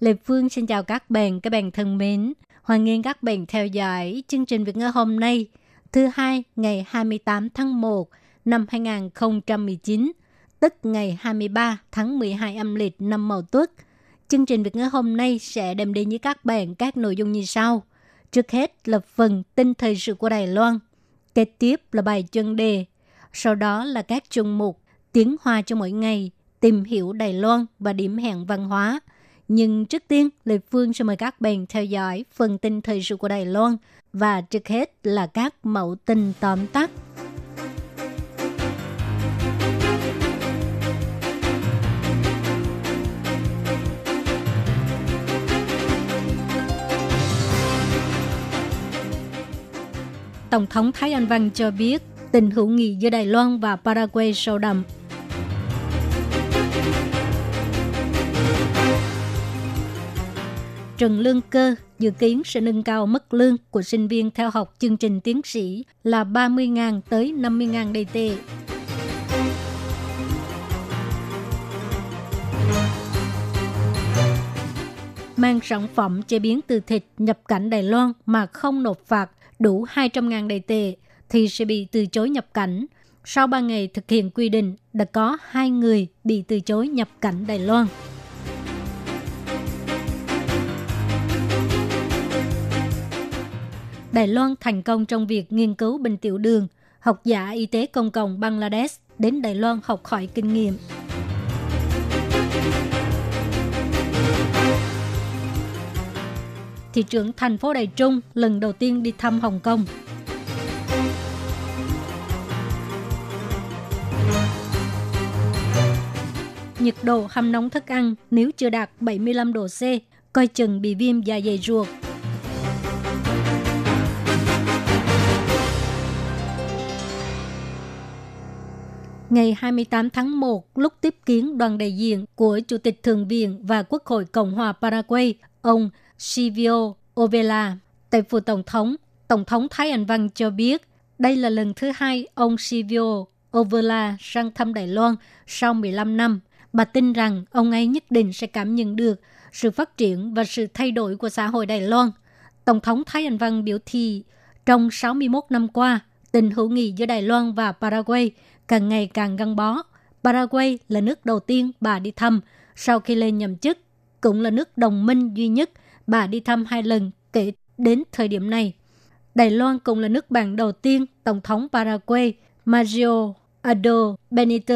Lê Phương xin chào các bạn, các bạn thân mến. Hoan nghênh các bạn theo dõi chương trình Việt ngữ hôm nay, thứ hai ngày 28 tháng 1 năm 2019, tức ngày 23 tháng 12 âm lịch năm Mậu Tuất. Chương trình Việt ngữ hôm nay sẽ đem đến với các bạn các nội dung như sau. Trước hết là phần tin thời sự của Đài Loan, kế tiếp là bài chân đề, sau đó là các chung mục tiếng hoa cho mỗi ngày, tìm hiểu Đài Loan và điểm hẹn văn hóa. Nhưng trước tiên, Lê Phương sẽ mời các bạn theo dõi phần tin thời sự của Đài Loan và trước hết là các mẫu tin tóm tắt. Tổng thống Thái Anh Văn cho biết tình hữu nghị giữa Đài Loan và Paraguay sâu đậm. Trần Lương Cơ dự kiến sẽ nâng cao mức lương của sinh viên theo học chương trình tiến sĩ là 30.000 tới 50.000 đầy tệ. Mang sản phẩm chế biến từ thịt nhập cảnh Đài Loan mà không nộp phạt đủ 200.000 đầy tệ thì sẽ bị từ chối nhập cảnh. Sau 3 ngày thực hiện quy định, đã có hai người bị từ chối nhập cảnh Đài Loan. Đài Loan thành công trong việc nghiên cứu bệnh tiểu đường. Học giả y tế công cộng Bangladesh đến Đài Loan học hỏi kinh nghiệm. Thị trưởng thành phố Đài Trung lần đầu tiên đi thăm Hồng Kông. Nhiệt độ hâm nóng thức ăn nếu chưa đạt 75 độ C, coi chừng bị viêm dạ dày ruột. Ngày 28 tháng 1, lúc tiếp kiến đoàn đại diện của Chủ tịch Thượng viện và Quốc hội Cộng hòa Paraguay, ông Silvio Ovela, tại phủ Tổng thống, Tổng thống Thái Anh Văn cho biết đây là lần thứ hai ông Silvio Ovela sang thăm Đài Loan sau 15 năm. Bà tin rằng ông ấy nhất định sẽ cảm nhận được sự phát triển và sự thay đổi của xã hội Đài Loan. Tổng thống Thái Anh Văn biểu thị trong 61 năm qua, tình hữu nghị giữa Đài Loan và Paraguay càng ngày càng gắn bó. Paraguay là nước đầu tiên bà đi thăm sau khi lên nhậm chức, cũng là nước đồng minh duy nhất bà đi thăm hai lần kể đến thời điểm này. Đài Loan cũng là nước bạn đầu tiên Tổng thống Paraguay Mario Ado Benito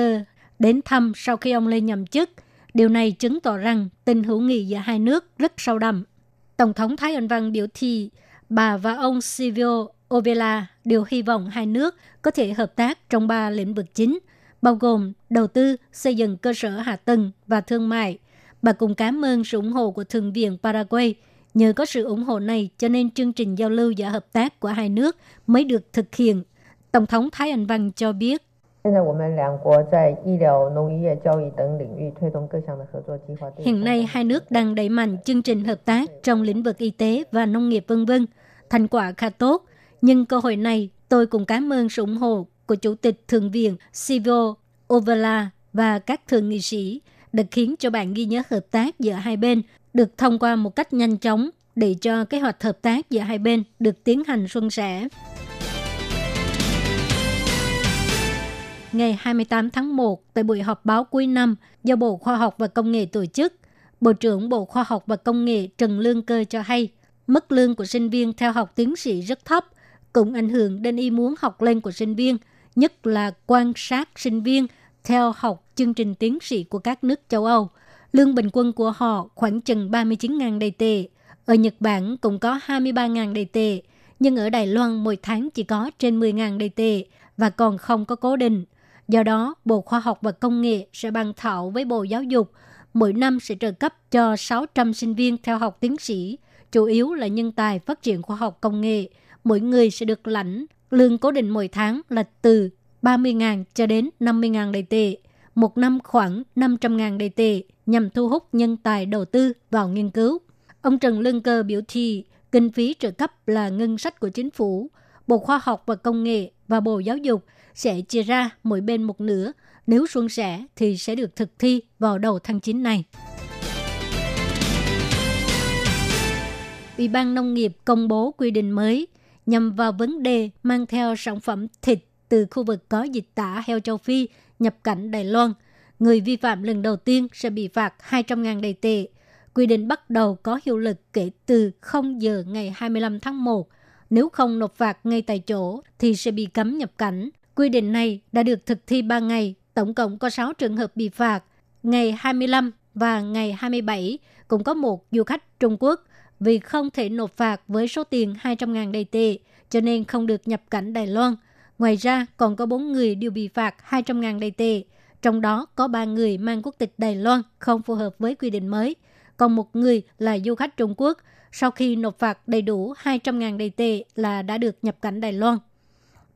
đến thăm sau khi ông lên nhậm chức. Điều này chứng tỏ rằng tình hữu nghị giữa hai nước rất sâu đậm. Tổng thống Thái Anh Văn biểu thị bà và ông Silvio Ovela đều hy vọng hai nước có thể hợp tác trong ba lĩnh vực chính, bao gồm đầu tư, xây dựng cơ sở hạ tầng và thương mại. Bà cũng cảm ơn sự ủng hộ của Thượng viện Paraguay. Nhờ có sự ủng hộ này cho nên chương trình giao lưu và hợp tác của hai nước mới được thực hiện. Tổng thống Thái Anh Văn cho biết. Hiện nay hai nước đang đẩy mạnh chương trình hợp tác trong lĩnh vực y tế và nông nghiệp vân vân. Thành quả khá tốt, nhưng cơ hội này tôi cũng cảm ơn sự ủng hộ của Chủ tịch Thượng viện Silvio Ovala và các thượng nghị sĩ đã khiến cho bản ghi nhớ hợp tác giữa hai bên được thông qua một cách nhanh chóng để cho kế hoạch hợp tác giữa hai bên được tiến hành suôn sẻ. Ngày 28 tháng 1, tại buổi họp báo cuối năm do Bộ Khoa học và Công nghệ tổ chức, Bộ trưởng Bộ Khoa học và Công nghệ Trần Lương Cơ cho hay, mức lương của sinh viên theo học tiến sĩ rất thấp, cũng ảnh hưởng đến ý muốn học lên của sinh viên, nhất là quan sát sinh viên theo học chương trình tiến sĩ của các nước châu Âu. Lương bình quân của họ khoảng chừng 39.000 đầy tệ. Ở Nhật Bản cũng có 23.000 đầy tệ, nhưng ở Đài Loan mỗi tháng chỉ có trên 10.000 đầy tệ và còn không có cố định. Do đó, Bộ Khoa học và Công nghệ sẽ bàn thảo với Bộ Giáo dục mỗi năm sẽ trợ cấp cho 600 sinh viên theo học tiến sĩ, chủ yếu là nhân tài phát triển khoa học công nghệ. Mỗi người sẽ được lãnh lương cố định mỗi tháng là từ 30.000 cho đến 50.000 đầy tệ, một năm khoảng 500.000 đầy tệ nhằm thu hút nhân tài đầu tư vào nghiên cứu. Ông Trần Lương Cơ biểu thị kinh phí trợ cấp là ngân sách của chính phủ, Bộ Khoa học và Công nghệ và Bộ Giáo dục sẽ chia ra mỗi bên một nửa. Nếu suôn sẻ thì sẽ được thực thi vào đầu tháng 9 này. Ủy ban Nông nghiệp công bố quy định mới nhằm vào vấn đề mang theo sản phẩm thịt từ khu vực có dịch tả heo châu Phi nhập cảnh Đài Loan. Người vi phạm lần đầu tiên sẽ bị phạt 200.000 đầy tệ. Quy định bắt đầu có hiệu lực kể từ 0 giờ ngày 25 tháng 1. Nếu không nộp phạt ngay tại chỗ thì sẽ bị cấm nhập cảnh. Quy định này đã được thực thi 3 ngày, tổng cộng có 6 trường hợp bị phạt. Ngày 25 và ngày 27 cũng có một du khách Trung Quốc vì không thể nộp phạt với số tiền 200.000 đầy tệ, cho nên không được nhập cảnh Đài Loan. Ngoài ra, còn có 4 người đều bị phạt 200.000 đầy tệ, trong đó có 3 người mang quốc tịch Đài Loan không phù hợp với quy định mới. Còn một người là du khách Trung Quốc, sau khi nộp phạt đầy đủ 200.000 đầy tệ là đã được nhập cảnh Đài Loan.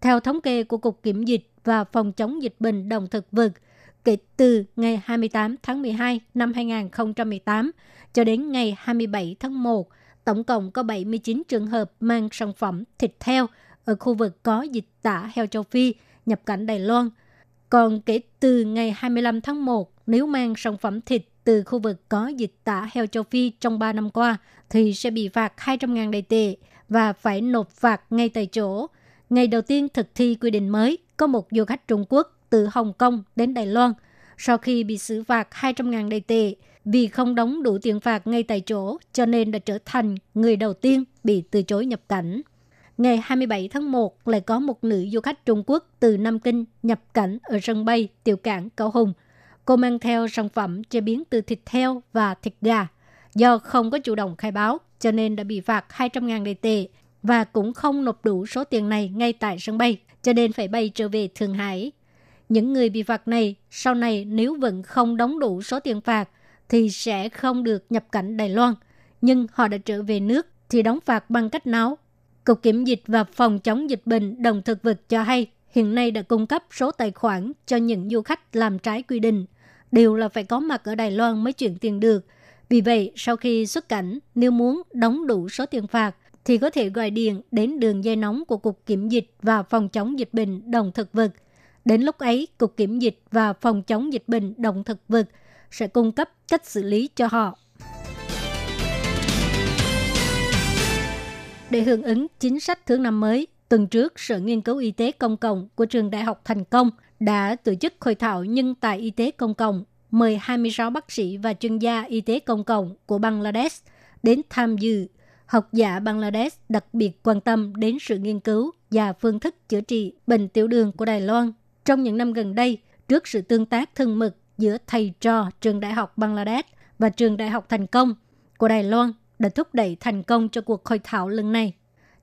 Theo thống kê của Cục Kiểm dịch và Phòng chống dịch bệnh động thực vật, kể từ ngày 28 tháng 12 năm 2018 cho đến ngày 27 tháng 1, tổng cộng có 79 trường hợp mang sản phẩm thịt heo ở khu vực có dịch tả heo châu Phi nhập cảnh Đài Loan. Còn kể từ ngày 25 tháng 1, nếu mang sản phẩm thịt từ khu vực có dịch tả heo châu Phi trong 3 năm qua thì sẽ bị phạt 200.000 đại tệ và phải nộp phạt ngay tại chỗ. Ngày đầu tiên thực thi quy định mới, có một du khách Trung Quốc từ Hồng Kông đến Đài Loan. Sau khi bị xử phạt 200.000 đại tệ vì không đóng đủ tiền phạt ngay tại chỗ, cho nên đã trở thành người đầu tiên bị từ chối nhập cảnh. Ngày 27 tháng 1 lại có một nữ du khách Trung Quốc từ Nam Kinh nhập cảnh ở sân bay tiểu cảng Cao Hùng. Cô mang theo sản phẩm chế biến từ thịt heo và thịt gà. Do không có chủ động khai báo, cho nên đã bị phạt 200.000 đầy tệ và cũng không nộp đủ số tiền này ngay tại sân bay, cho nên phải bay trở về Thượng Hải. Những người bị phạt này sau này nếu vẫn không đóng đủ số tiền phạt thì sẽ không được nhập cảnh Đài Loan. Nhưng họ đã trở về nước thì đóng phạt bằng cách nào? Cục Kiểm dịch và Phòng chống dịch bệnh đồng thực vật cho hay hiện nay đã cung cấp số tài khoản cho những du khách làm trái quy định. Đều là phải có mặt ở Đài Loan mới chuyển tiền được. Vì vậy, sau khi xuất cảnh, nếu muốn đóng đủ số tiền phạt, thì có thể gọi điện đến đường dây nóng của Cục Kiểm dịch và Phòng chống dịch bệnh đồng thực vật. Đến lúc ấy, Cục Kiểm dịch và Phòng chống dịch bệnh động thực vật sẽ cung cấp cách xử lý cho họ. Để hưởng ứng chính sách thứ năm mới, tuần trước Sở Nghiên cứu Y tế Công cộng của Trường Đại học Thành Công đã tổ chức hội thảo nhân tài y tế công cộng, mời 26 bác sĩ và chuyên gia y tế công cộng của Bangladesh đến tham dự. Học giả Bangladesh đặc biệt quan tâm đến sự nghiên cứu và phương thức chữa trị bệnh tiểu đường của Đài Loan. Trong những năm gần đây, trước sự tương tác thân mật giữa thầy trò trường đại học Bangladesh và trường đại học thành công của Đài Loan đã thúc đẩy thành công cho cuộc hội thảo lần này.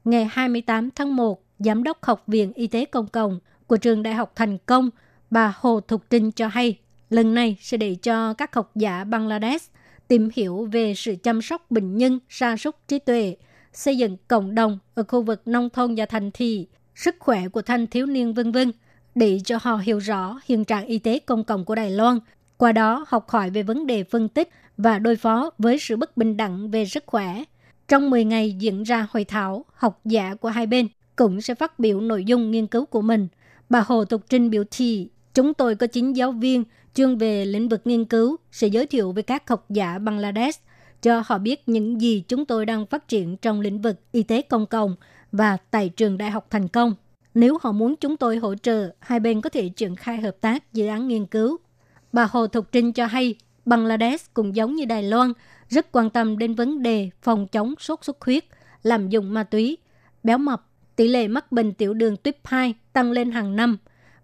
Ngày 28 tháng 1, Giám đốc Học viện Y tế Công cộng của trường Đại học Thành Công, bà Hồ Thục Trinh cho hay, lần này sẽ để cho các học giả Bangladesh tìm hiểu về sự chăm sóc bệnh nhân sa sút trí tuệ, xây dựng cộng đồng ở khu vực nông thôn và thành thị, sức khỏe của thanh thiếu niên vân vân để cho họ hiểu rõ hiện trạng y tế công cộng của Đài Loan, qua đó học hỏi về vấn đề phân tích và đối phó với sự bất bình đẳng về sức khỏe. Trong 10 ngày diễn ra hội thảo, học giả của hai bên cũng sẽ phát biểu nội dung nghiên cứu của mình. Bà Hồ Tục Trinh biểu thị, chúng tôi có 9 giáo viên chuyên về lĩnh vực nghiên cứu sẽ giới thiệu với các học giả Bangladesh cho họ biết những gì chúng tôi đang phát triển trong lĩnh vực y tế công cộng và tại trường đại học thành công. Nếu họ muốn chúng tôi hỗ trợ, hai bên có thể triển khai hợp tác dự án nghiên cứu. Bà Hồ Thục Trinh cho hay, Bangladesh cũng giống như Đài Loan, rất quan tâm đến vấn đề phòng chống sốt xuất huyết, làm dụng ma túy, béo mập, tỷ lệ mắc bệnh tiểu đường tuyếp 2 tăng lên hàng năm.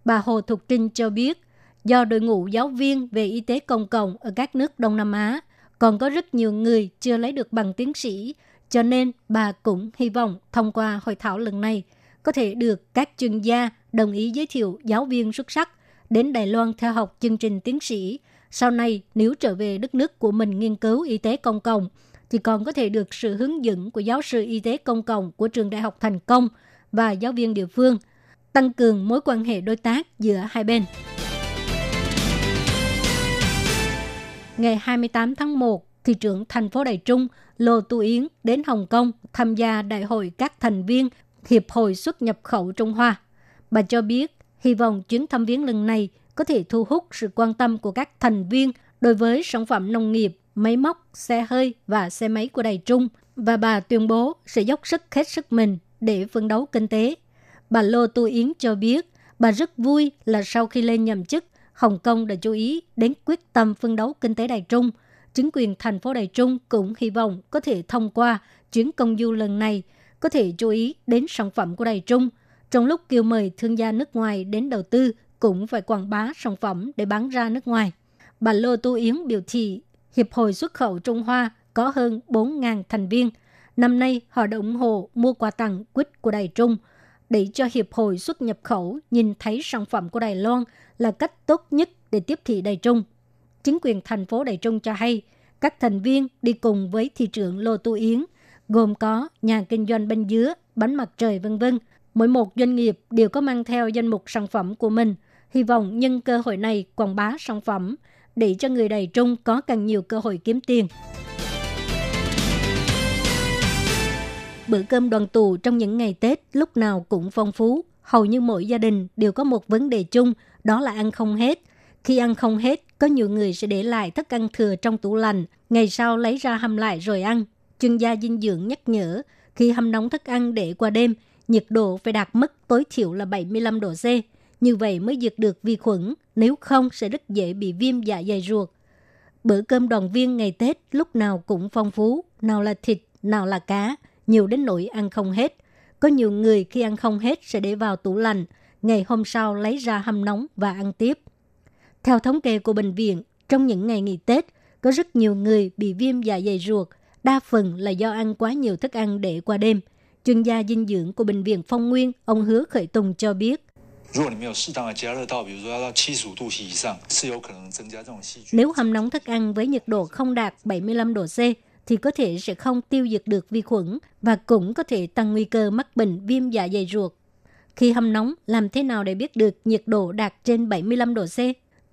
Bà Hồ Thục Trinh cho biết, do đội ngũ giáo viên về y tế công cộng ở các nước Đông Nam Á còn có rất nhiều người chưa lấy được bằng tiến sĩ, cho nên bà cũng hy vọng thông qua hội thảo lần này – có thể được các chuyên gia đồng ý giới thiệu giáo viên xuất sắc đến Đài Loan theo học chương trình tiến sĩ Sau này, nếu trở về đất nước của mình nghiên cứu y tế công cộng, thì còn có thể được sự hướng dẫn của giáo sư y tế công cộng của trường đại học thành công và giáo viên địa phương, tăng cường mối quan hệ đối tác giữa hai bên. Ngày 28 tháng 1, thị trưởng thành phố Đài Trung Lô Tu Yến đến Hồng Kông tham gia đại hội các thành viên Hiệp hội xuất nhập khẩu Trung Hoa. Bà cho biết, hy vọng chuyến thăm viếng lần này có thể thu hút sự quan tâm của các thành viên đối với sản phẩm nông nghiệp, máy móc, xe hơi và xe máy của Đài Trung và bà tuyên bố sẽ dốc sức hết sức mình để phấn đấu kinh tế. Bà Lô Tu Yến cho biết, bà rất vui là sau khi lên nhậm chức, Hồng Kông đã chú ý đến quyết tâm phấn đấu kinh tế Đài Trung. Chính quyền thành phố Đài Trung cũng hy vọng có thể thông qua chuyến công du lần này có thể chú ý đến sản phẩm của Đài Trung. Trong lúc kêu mời thương gia nước ngoài đến đầu tư cũng phải quảng bá sản phẩm để bán ra nước ngoài. Bà Lô Tu Yến biểu thị Hiệp hội xuất khẩu Trung Hoa có hơn 4.000 thành viên. Năm nay, họ đã ủng hộ mua quà tặng quýt của Đài Trung để cho Hiệp hội xuất nhập khẩu nhìn thấy sản phẩm của Đài Loan là cách tốt nhất để tiếp thị Đài Trung. Chính quyền thành phố Đài Trung cho hay, các thành viên đi cùng với thị trưởng Lô Tu Yến, gồm có nhà kinh doanh bánh dứa, bánh mặt trời vân vân. Mỗi một doanh nghiệp đều có mang theo danh mục sản phẩm của mình – hy vọng nhân cơ hội này quảng bá sản phẩm để cho người đầy Trung có càng nhiều cơ hội kiếm tiền. Bữa cơm đoàn tụ trong những ngày Tết lúc nào cũng phong phú. Hầu như mỗi gia đình đều có một vấn đề chung, đó là ăn không hết. Khi ăn không hết, có nhiều người sẽ để lại thức ăn thừa trong tủ lạnh, ngày sau lấy ra hầm lại rồi ăn. Chuyên gia dinh dưỡng nhắc nhở, khi hâm nóng thức ăn để qua đêm, nhiệt độ phải đạt mức tối thiểu là 75 độ C như vậy mới diệt được vi khuẩn, nếu không sẽ rất dễ bị viêm dạ dày ruột. Bữa cơm đoàn viên ngày Tết lúc nào cũng phong phú, nào là thịt, nào là cá, nhiều đến nỗi ăn không hết. Có nhiều người khi ăn không hết sẽ để vào tủ lạnh, ngày hôm sau lấy ra hâm nóng và ăn tiếp. Theo thống kê của bệnh viện, trong những ngày nghỉ Tết, có rất nhiều người bị viêm dạ dày ruột, đa phần là do ăn quá nhiều thức ăn để qua đêm. Chuyên gia dinh dưỡng của Bệnh viện Phong Nguyên, ông Hứa Khởi Tùng cho biết, nếu hâm nóng thức ăn với nhiệt độ không đạt 75 độ C, thì có thể sẽ không tiêu diệt được vi khuẩn và cũng có thể tăng nguy cơ mắc bệnh viêm dạ dày ruột. Khi hâm nóng, làm thế nào để biết được nhiệt độ đạt trên 75 độ C?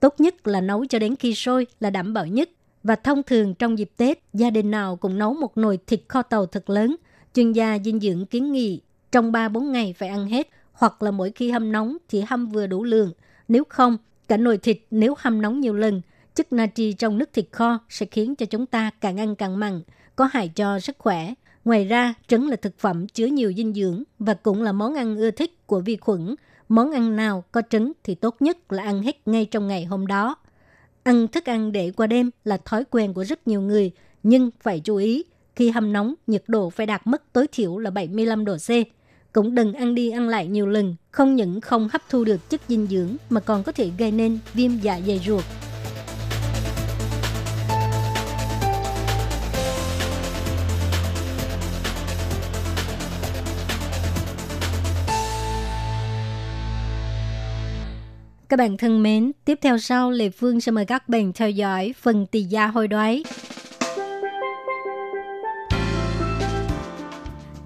Tốt nhất là nấu cho đến khi sôi là đảm bảo nhất. Và thông thường trong dịp Tết, gia đình nào cũng nấu một nồi thịt kho tàu thật lớn. Chuyên gia dinh dưỡng kiến nghị trong 3-4 ngày phải ăn hết hoặc là mỗi khi hâm nóng thì hâm vừa đủ lượng. Nếu không, cả nồi thịt nếu hâm nóng nhiều lần, chất natri trong nước thịt kho sẽ khiến cho chúng ta càng ăn càng mặn, có hại cho sức khỏe. Ngoài ra, trứng là thực phẩm chứa nhiều dinh dưỡng và cũng là món ăn ưa thích của vi khuẩn. Món ăn nào có trứng thì tốt nhất là ăn hết ngay trong ngày hôm đó. Ăn thức ăn để qua đêm là thói quen của rất nhiều người, nhưng phải chú ý, khi hâm nóng, nhiệt độ phải đạt mức tối thiểu là 75 độ C cũng đừng ăn đi ăn lại nhiều lần, không những không hấp thu được chất dinh dưỡng mà còn có thể gây nên viêm dạ dày ruột. Các bạn thân mến, tiếp theo sau Lê Phương sẽ mời các bạn theo dõi phần tỷ giá hối đoái.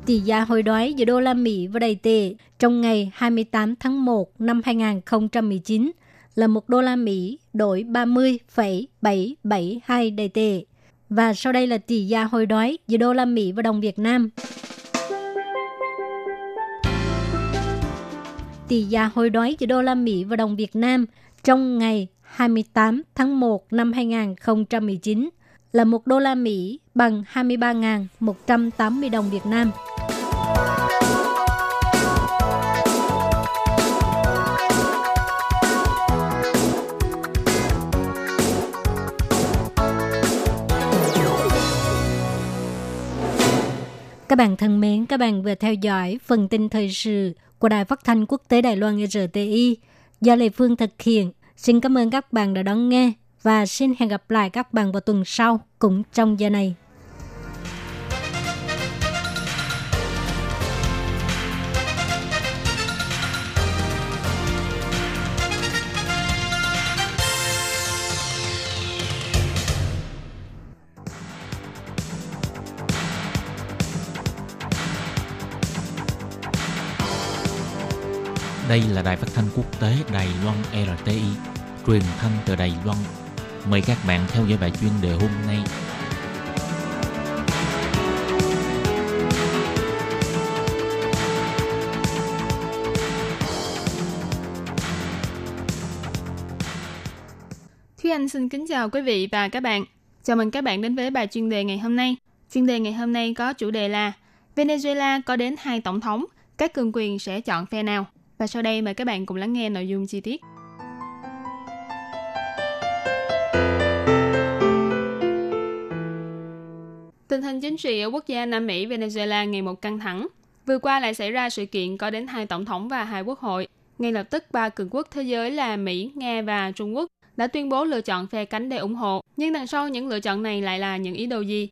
tỷ giá hối đoái giữa đô la Mỹ và đầy tệ trong ngày 28 tháng 1 năm 2019 là một đô la Mỹ đổi 30,772 đầy tệ. Và sau đây là tỷ giá hối đoái giữa đô la Mỹ và đồng Việt Nam. Tỷ giá hối đoái giữa đô la Mỹ và đồng Việt Nam trong ngày 28 tháng 1 năm 2019 là một đô la Mỹ bằng 23.180 đồng Việt Nam. Các bạn thân mến, các bạn vừa theo dõi phần tin thời sự của Đài Phát thanh Quốc tế Đài Loan RTI do Lê Phương thực hiện. Xin cảm ơn các bạn đã đón nghe và xin hẹn gặp lại các bạn vào tuần sau cũng trong giờ này. Đây là đài phát thanh quốc tế Đài Loan RTI, truyền thanh từ Đài Loan. Mời các bạn theo dõi bài chuyên đề hôm nay. Thúy Anh xin kính chào quý vị và các bạn. Chào mừng các bạn đến với bài chuyên đề ngày hôm nay. Chuyên đề ngày hôm nay có chủ đề là Venezuela có đến hai tổng thống, các cường quyền sẽ chọn phe nào? Và sau đây mời các bạn cùng lắng nghe nội dung chi tiết. Tình hình chính trị ở quốc gia Nam Mỹ Venezuela ngày một căng thẳng. Vừa qua lại xảy ra sự kiện có đến hai tổng thống và hai quốc hội. Ngay lập tức ba cường quốc thế giới là Mỹ, Nga và Trung Quốc đã tuyên bố lựa chọn phe cánh để ủng hộ. Nhưng đằng sau những lựa chọn này lại là những ý đồ gì?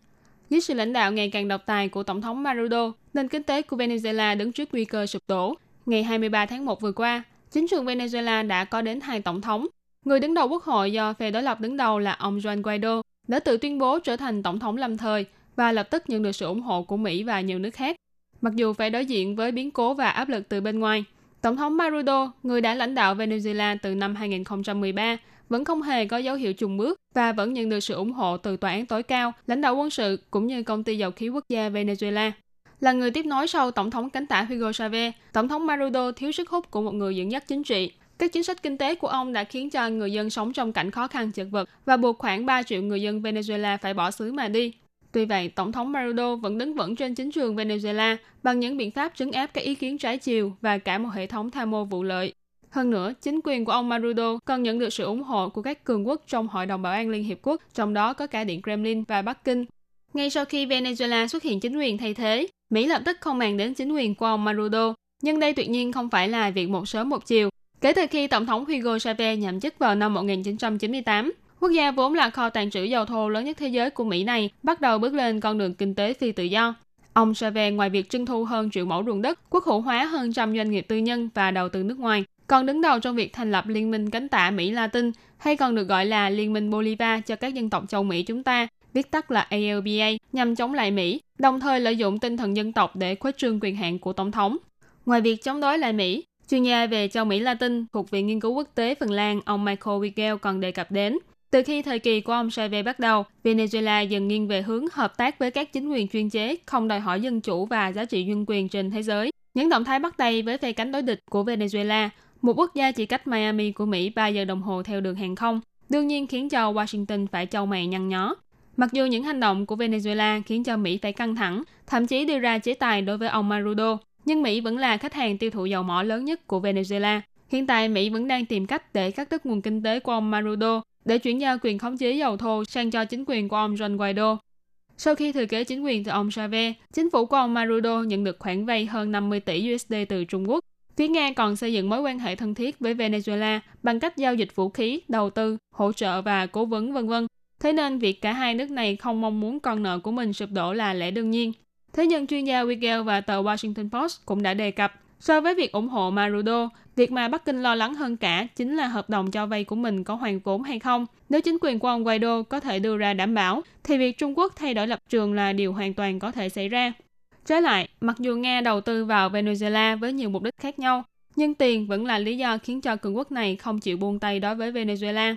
Dưới sự lãnh đạo ngày càng độc tài của Tổng thống Maduro, nền kinh tế của Venezuela đứng trước nguy cơ sụp đổ. Ngày 23 tháng 1 vừa qua, chính trường Venezuela đã có đến hai tổng thống. Người đứng đầu quốc hội do phe đối lập đứng đầu là ông Juan Guaido đã tự tuyên bố trở thành tổng thống lâm thời và lập tức nhận được sự ủng hộ của Mỹ và nhiều nước khác. Mặc dù phải đối diện với biến cố và áp lực từ bên ngoài, Tổng thống Maduro, người đã lãnh đạo Venezuela từ năm 2013, vẫn không hề có dấu hiệu trùng bước và vẫn nhận được sự ủng hộ từ tòa án tối cao, lãnh đạo quân sự cũng như công ty dầu khí quốc gia Venezuela. Là người tiếp nối sau Tổng thống cánh tả Hugo Chavez, Tổng thống Maduro thiếu sức hút của một người dẫn dắt chính trị. Các chính sách kinh tế của ông đã khiến cho người dân sống trong cảnh khó khăn chật vật và buộc khoảng 3 triệu người dân Venezuela phải bỏ xứ mà đi. Tuy vậy, Tổng thống Maduro vẫn đứng vững trên chính trường Venezuela bằng những biện pháp trấn áp các ý kiến trái chiều và cả một hệ thống tham mô vụ lợi. Hơn nữa, chính quyền của ông Maduro còn nhận được sự ủng hộ của các cường quốc trong Hội đồng Bảo an Liên Hiệp Quốc, trong đó có cả Điện Kremlin và Bắc Kinh. Ngay sau khi Venezuela xuất hiện chính quyền thay thế, Mỹ lập tức không màng đến chính quyền của ông Maduro. Nhưng đây tuyệt nhiên không phải là việc một sớm một chiều. Kể từ khi Tổng thống Hugo Chavez nhậm chức vào năm 1998, quốc gia vốn là kho tàng trữ dầu thô lớn nhất thế giới của Mỹ này bắt đầu bước lên con đường kinh tế phi tự do. Ông Chavez ngoài việc trưng thu hơn triệu mẫu ruộng đất, quốc hữu hóa hơn trăm doanh nghiệp tư nhân và đầu tư nước ngoài, còn đứng đầu trong việc thành lập Liên minh cánh tả Mỹ Latin, hay còn được gọi là Liên minh Bolivar cho các dân tộc châu Mỹ chúng ta, viết tắt là ALBA, nhằm chống lại Mỹ, đồng thời lợi dụng tinh thần dân tộc để khuếch trương quyền hạn của Tổng thống. Ngoài việc chống đối lại Mỹ, chuyên gia về châu Mỹ Latin thuộc Viện Nghiên cứu Quốc tế Phần Lan, ông Michael Wigel còn đề cập đến. Từ khi thời kỳ của ông Chavez bắt đầu, Venezuela dần nghiêng về hướng hợp tác với các chính quyền chuyên chế, không đòi hỏi dân chủ và giá trị nhân quyền trên thế giới. Những động thái bắt tay với phe cánh đối địch của Venezuela một quốc gia chỉ cách Miami của Mỹ 3 giờ đồng hồ theo đường hàng không, đương nhiên khiến cho Washington phải châu mày nhăn nhó. Mặc dù những hành động của Venezuela khiến cho Mỹ phải căng thẳng, thậm chí đưa ra chế tài đối với ông Maduro, nhưng Mỹ vẫn là khách hàng tiêu thụ dầu mỏ lớn nhất của Venezuela. Hiện tại Mỹ vẫn đang tìm cách để cắt đứt nguồn kinh tế của ông Maduro để chuyển giao quyền khống chế dầu thô sang cho chính quyền của ông Juan Guaido. Sau khi thừa kế chính quyền từ ông Chavez, chính phủ của ông Maduro nhận được khoản vay hơn 50 tỷ USD từ Trung Quốc Phía Nga còn xây dựng mối quan hệ thân thiết với Venezuela bằng cách giao dịch vũ khí, đầu tư, hỗ trợ và cố vấn vân vân. Thế nên việc cả hai nước này không mong muốn con nợ của mình sụp đổ là lẽ đương nhiên. Thế nhưng chuyên gia Wigel và tờ Washington Post cũng đã đề cập, so với việc ủng hộ Maduro, việc mà Bắc Kinh lo lắng hơn cả chính là hợp đồng cho vay của mình có hoàn vốn hay không. Nếu chính quyền của ông Guaido có thể đưa ra đảm bảo, thì việc Trung Quốc thay đổi lập trường là điều hoàn toàn có thể xảy ra. Trái lại, mặc dù Nga đầu tư vào Venezuela với nhiều mục đích khác nhau, nhưng tiền vẫn là lý do khiến cho cường quốc này không chịu buông tay đối với Venezuela.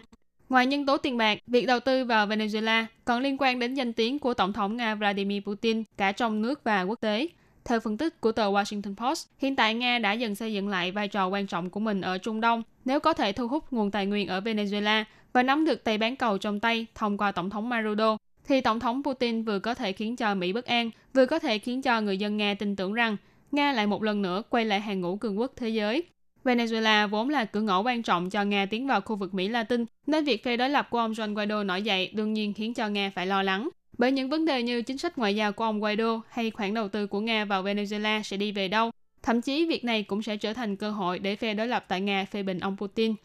Ngoài nhân tố tiền bạc, việc đầu tư vào Venezuela còn liên quan đến danh tiếng của Tổng thống Nga Vladimir Putin cả trong nước và quốc tế. Theo phân tích của tờ Washington Post, hiện tại Nga đã dần xây dựng lại vai trò quan trọng của mình ở Trung Đông nếu có thể thu hút nguồn tài nguyên ở Venezuela và nắm được tay bán cầu trong tay thông qua Tổng thống Maduro thì Tổng thống Putin vừa có thể khiến cho Mỹ bất an, vừa có thể khiến cho người dân Nga tin tưởng rằng Nga lại một lần nữa quay lại hàng ngũ cường quốc thế giới. Venezuela vốn là cửa ngõ quan trọng cho Nga tiến vào khu vực Mỹ Latin, nên việc phe đối lập của ông Juan Guaido nổi dậy đương nhiên khiến cho Nga phải lo lắng. Bởi những vấn đề như chính sách ngoại giao của ông Guaido hay khoản đầu tư của Nga vào Venezuela sẽ đi về đâu, thậm chí việc này cũng sẽ trở thành cơ hội để phe đối lập tại Nga phê bình ông Putin.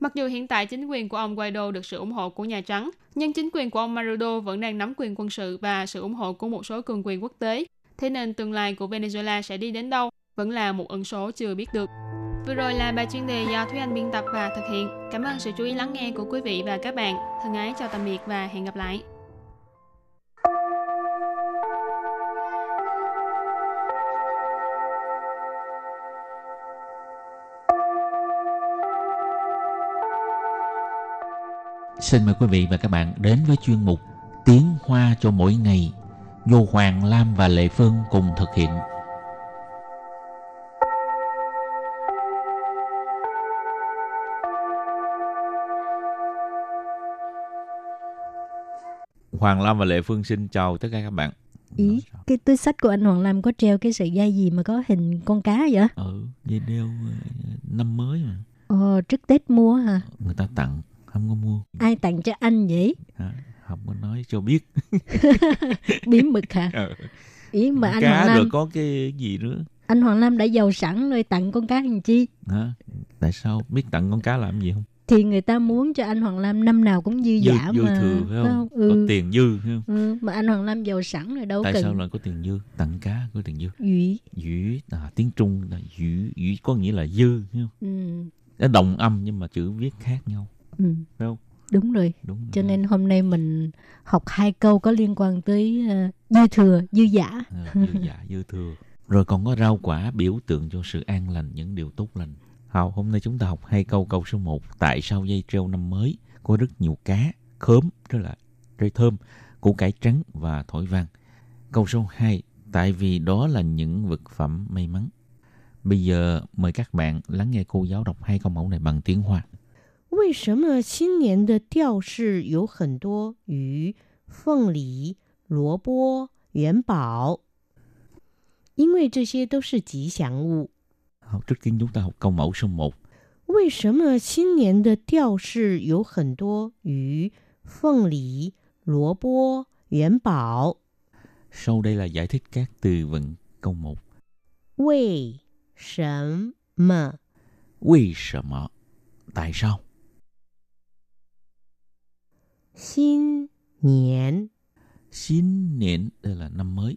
Mặc dù hiện tại chính quyền của ông Guaido được sự ủng hộ của Nhà Trắng, nhưng chính quyền của ông Maduro vẫn đang nắm quyền quân sự và sự ủng hộ của một số cường quyền quốc tế. Thế nên tương lai của Venezuela sẽ đi đến đâu vẫn là một ẩn số chưa biết được. Vừa rồi là bài chuyên đề do Thúy Anh biên tập và thực hiện. Cảm ơn sự chú ý lắng nghe của quý vị và các bạn. Thân ái chào tạm biệt và hẹn gặp lại. Xin mời quý vị và các bạn đến với chuyên mục Tiếng Hoa cho mỗi ngày, do Hoàng Lam và Lệ Phương cùng thực hiện. Hoàng Lam và Lệ Phương xin chào tất cả các bạn. Ý, cái túi sách của anh Hoàng Lam có treo cái sợi dây gì mà có hình con cá vậy? Ừ, dây đeo ờ, năm mới mà. Ồ, trước Tết mua hả? Người ta tặng, không có mua. Ai tặng cho anh vậy? Hả? Không có nói cho biết. Bí mật hả? Ừ. Ý mà anh Cá Hoàng Lam, rồi có cái gì nữa. anh Hoàng Lam đã giàu sẵn rồi tặng con cá làm chi? Hả? Tại sao biết tặng con cá làm gì không? Thì người ta muốn cho anh Hoàng Lam năm nào cũng dư Dư, giả dư mà. thừa phải không? Ừ. Có tiền dư phải không? ừ. Mà anh Hoàng Lam giàu sẵn rồi đâu Tại cần sao lại có tiền dư? Tặng cá có tiền dư. dụy. Dữ, à, tiếng Trung là dữ, dữ có nghĩa là dư, phải không? Ừ. Nó đồng âm nhưng mà chữ viết khác nhau, Ừ. phải không? Đúng rồi. Đúng. rồi. Cho nên hôm nay mình học hai câu có liên quan tới ờ, dư thừa, dư giả. À, dư dạ, dư thừa. Rồi còn có rau quả biểu tượng cho sự an lành, những điều tốt lành. Hào, hôm nay chúng ta học hai câu. Câu số 1, tại sao dây treo năm mới có rất nhiều cá, khóm, rất là rơi thơm, củ cải trắng và thỏi vàng. Câu số 2, tại vì đó là những vật phẩm may mắn. Bây giờ mời các bạn lắng nghe cô giáo đọc hai câu mẫu này bằng tiếng Hoa. 为什么新年的吊饰有很多鱼、凤梨、萝卜、元宝？因为这些都是吉祥物。 Học trước tiên chúng ta học câu mẫu số 1. Vì sao xin niên de điệu sư có hẳn đô yu, phượng lý, lúa bố, yuan bảo? Sau đây là giải thích các từ vựng câu 1. Vì sao Vì sao Tại sao? Xin niên Xin niên đây là năm mới.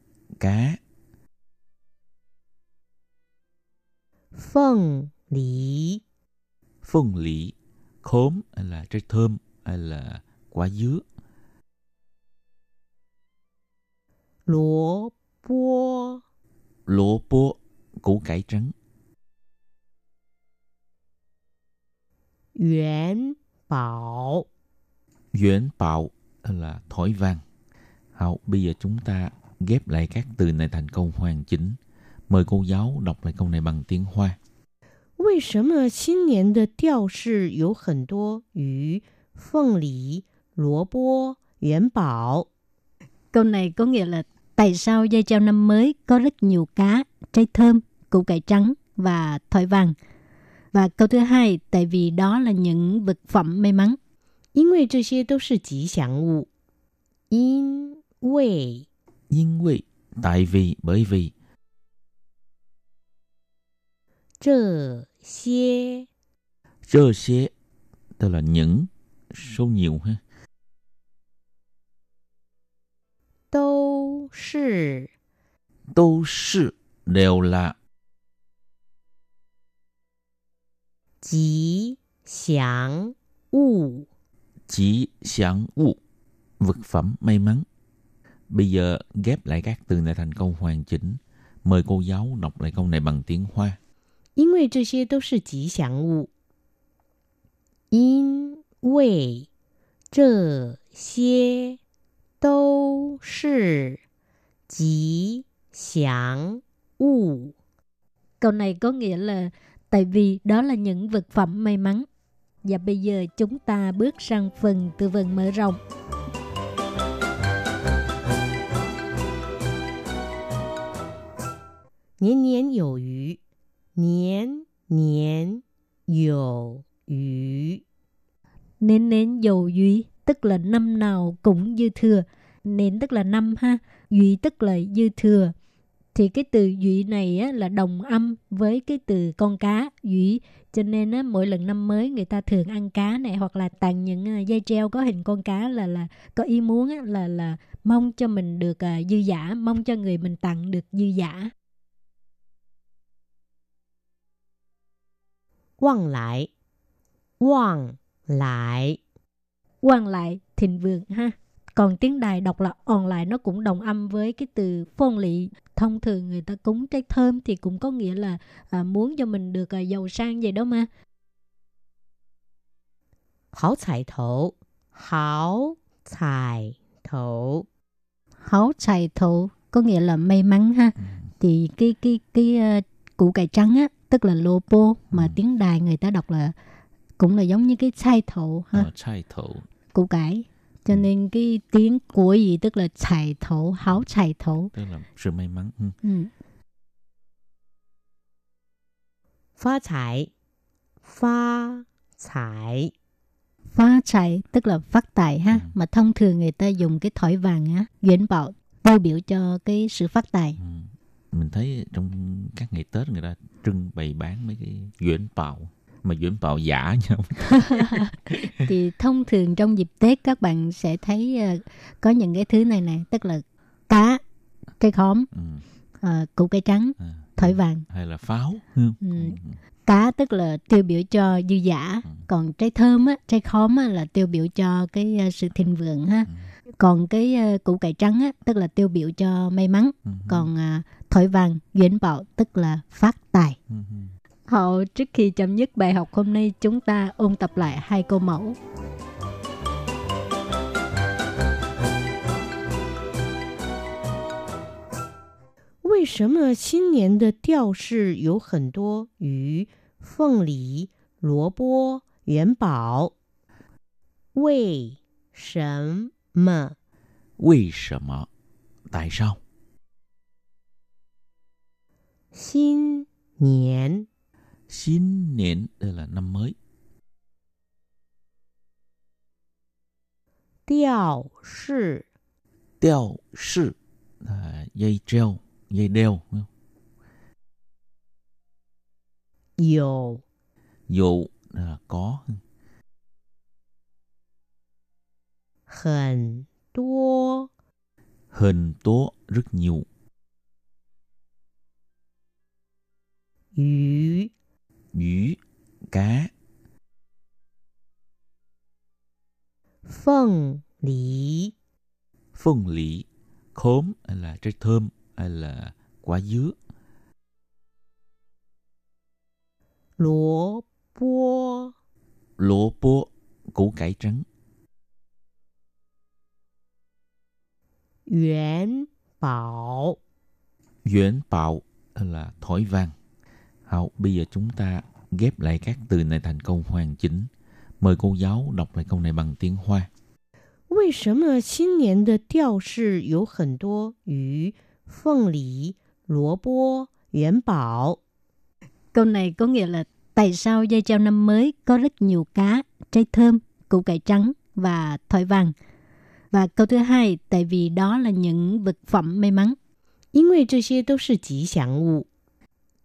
cá. Phượng lý Phượng lý Khóm hay là trái thơm hay là quả dứa. Lúa bố Lúa bố Củ cải trắng. Yuan bảo Yuan bảo là thỏi vàng. Hậu bây giờ chúng ta ghép lại các từ này thành câu hoàn chỉnh. Mời cô giáo đọc lại câu này bằng tiếng Hoa. 为什么新年的吊饰有很多鱼、凤梨、萝卜、元宝？ Câu này có nghĩa là tại sao dây treo năm mới có rất nhiều cá, trái thơm, củ cải trắng và thỏi vàng. Và câu thứ hai, tại vì đó là những vật phẩm may mắn. 因为这些都是吉祥物。因为 Nhưng vì, tại vì, bởi vì, 这些 chơ xế, tức là những, số nhiều ha. 都是 Tô sự đều là 吉祥物。 chỉ sáng物, vật phẩm may mắn. Bây giờ ghép lại các từ này thành câu hoàn chỉnh. Mời cô giáo đọc lại câu này bằng tiếng Hoa. 因为这些都是吉祥物。因为这些都是吉祥物。 Câu này có nghĩa là tại vì đó là những vật phẩm may mắn. Và bây giờ chúng ta bước sang phần từ vựng mở rộng. 年年有余，年年有余。 Nên nến dầu duy tức là năm nào cũng dư thừa. Nên tức là năm ha. Duy tức là dư thừa. thì cái từ dụy này á, là đồng âm với cái từ con cá dụy cho nên á, mỗi lần năm mới người ta thường ăn cá này hoặc là tặng những à, dây treo có hình con cá là là có ý muốn á, là là mong cho mình được à, dư giả mong cho người mình tặng được dư giả Quang lại. Quang lại. Quang lại, thịnh vượng ha. Còn tiếng Đài đọc là on lại nó cũng đồng âm với cái từ phong lị. Thông thường người ta cúng trái thơm thì cũng có nghĩa là à, muốn cho mình được à, giàu sang vậy đó mà. Hảo thải thổ. Hảo thải thổ. Hảo thải thổ có nghĩa là may mắn ha. Ừ. Thì cái cái cái uh, củ cải trắng á tức là lô lobo mà ừ. tiếng đài người ta đọc là cũng là giống như cái chai thầu ha ờ, chai thầu củ cải cho ừ. nên cái tiếng của gì tức là chải thấu háo chải thấu tức là sự may mắn ừ. ừ. phá chải phá chải phá chải tức là phát tài ha ừ. mà thông thường người ta dùng cái thỏi vàng á duyên bảo tiêu biểu cho cái sự phát tài ừ. Mình thấy trong các ngày Tết người ta trưng bày bán mấy cái duyễn bạo mà duyễn bạo giả nhau. thì thông thường trong dịp Tết các bạn sẽ thấy ờ, có những cái thứ này nè tức là cá cây khóm Ừ. ờ, củ cây trắng À. thỏi vàng Hay là pháo. Ừ. Ừ. cá tức là tiêu biểu cho dư giả Ừ. còn trái thơm á trái khóm á là tiêu biểu cho cái ờ, sự thịnh vượng ha Ừ còn cái ờ, củ cải trắng á tức là tiêu biểu cho may mắn Ừ. còn à, thỏi vàng duyên bảo tức là phát tài Ừ. Ừ. Hậu, trước khi chấm dứt bài học hôm nay, chúng ta ôn tập lại hai câu mẫu. 为什么新年的吊饰有很多鱼、凤梨、萝卜、元宝？为什么 Vì sao? Tại sao? 新年 Xin niệm đây là năm mới. 吊饰 Đeo sự là dây treo, dây đeo. đúng không? 有 Dụ là có. Hẳn tố Hẳn tố rất nhiều. Yu Yu cá. Phượng lý. Phượng lý Khóm hay là trái thơm hay là quả dứa. Lúa bố Lúa bố củ cải trắng. 元宝。 duyễn bạo hay là thỏi vàng. Hảo, bây giờ chúng ta ghép lại các từ này thành câu hoàn chỉnh. Mời cô giáo đọc lại câu này bằng tiếng Hoa. 为什么新年的吊饰有很多鱼、凤梨、萝卜、元宝？ Câu này có nghĩa là tại sao dây treo năm mới có rất nhiều cá, trái thơm, củ cải trắng và thỏi vàng. Và câu thứ hai, tại vì đó là những vật phẩm may mắn. 因为这些都是吉祥物。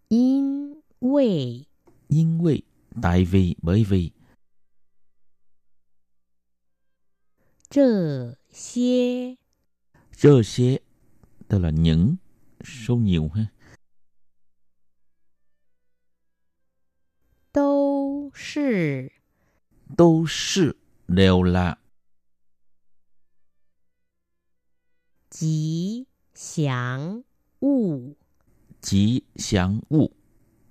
因为 Nhưng vì, tại vì, bởi vì, 这些 chơ xế, tức là những, số nhiều ha. 都是 Tô sự đều là 吉祥物。 chỉ sáng物,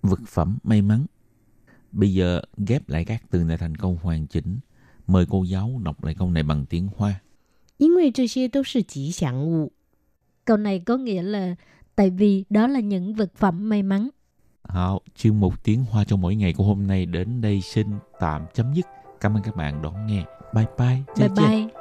vật phẩm may mắn. Bây giờ ghép lại các từ này thành câu hoàn chỉnh. Mời cô giáo đọc lại câu này bằng tiếng Hoa. 因为这些都是吉祥物。 Câu này có nghĩa là tại vì đó là những vật phẩm may mắn. Hảo, chương mục tiếng Hoa cho mỗi ngày của hôm nay đến đây xin tạm chấm dứt. Cảm ơn các bạn đón nghe. Bye bye. Bye Chào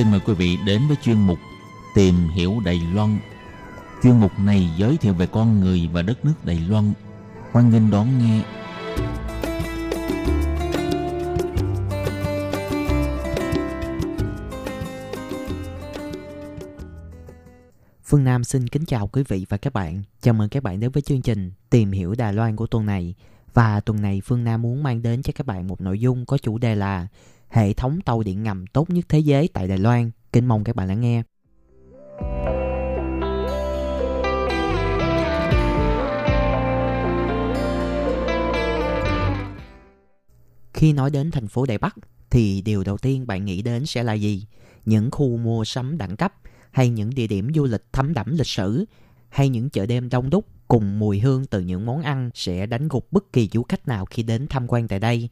Xin mời quý vị đến với chuyên mục Tìm hiểu Đài Loan. Chuyên mục này giới thiệu về con người và đất nước Đài Loan. Hoan nghênh đón nghe. Phương Nam xin kính chào quý vị và các bạn. Chào mừng các bạn đến với chương trình Tìm hiểu Đài Loan của tuần này. Và tuần này Phương Nam muốn mang đến cho các bạn một nội dung có chủ đề là hệ thống tàu điện ngầm tốt nhất thế giới tại Đài Loan. Kính mong các bạn lắng nghe. Khi nói đến thành phố Đài Bắc, thì điều đầu tiên bạn nghĩ đến sẽ là gì? Những khu mua sắm đẳng cấp hay những địa điểm du lịch thấm đẫm lịch sử hay những chợ đêm đông đúc cùng mùi hương từ những món ăn sẽ đánh gục bất kỳ du khách nào khi đến tham quan tại đây.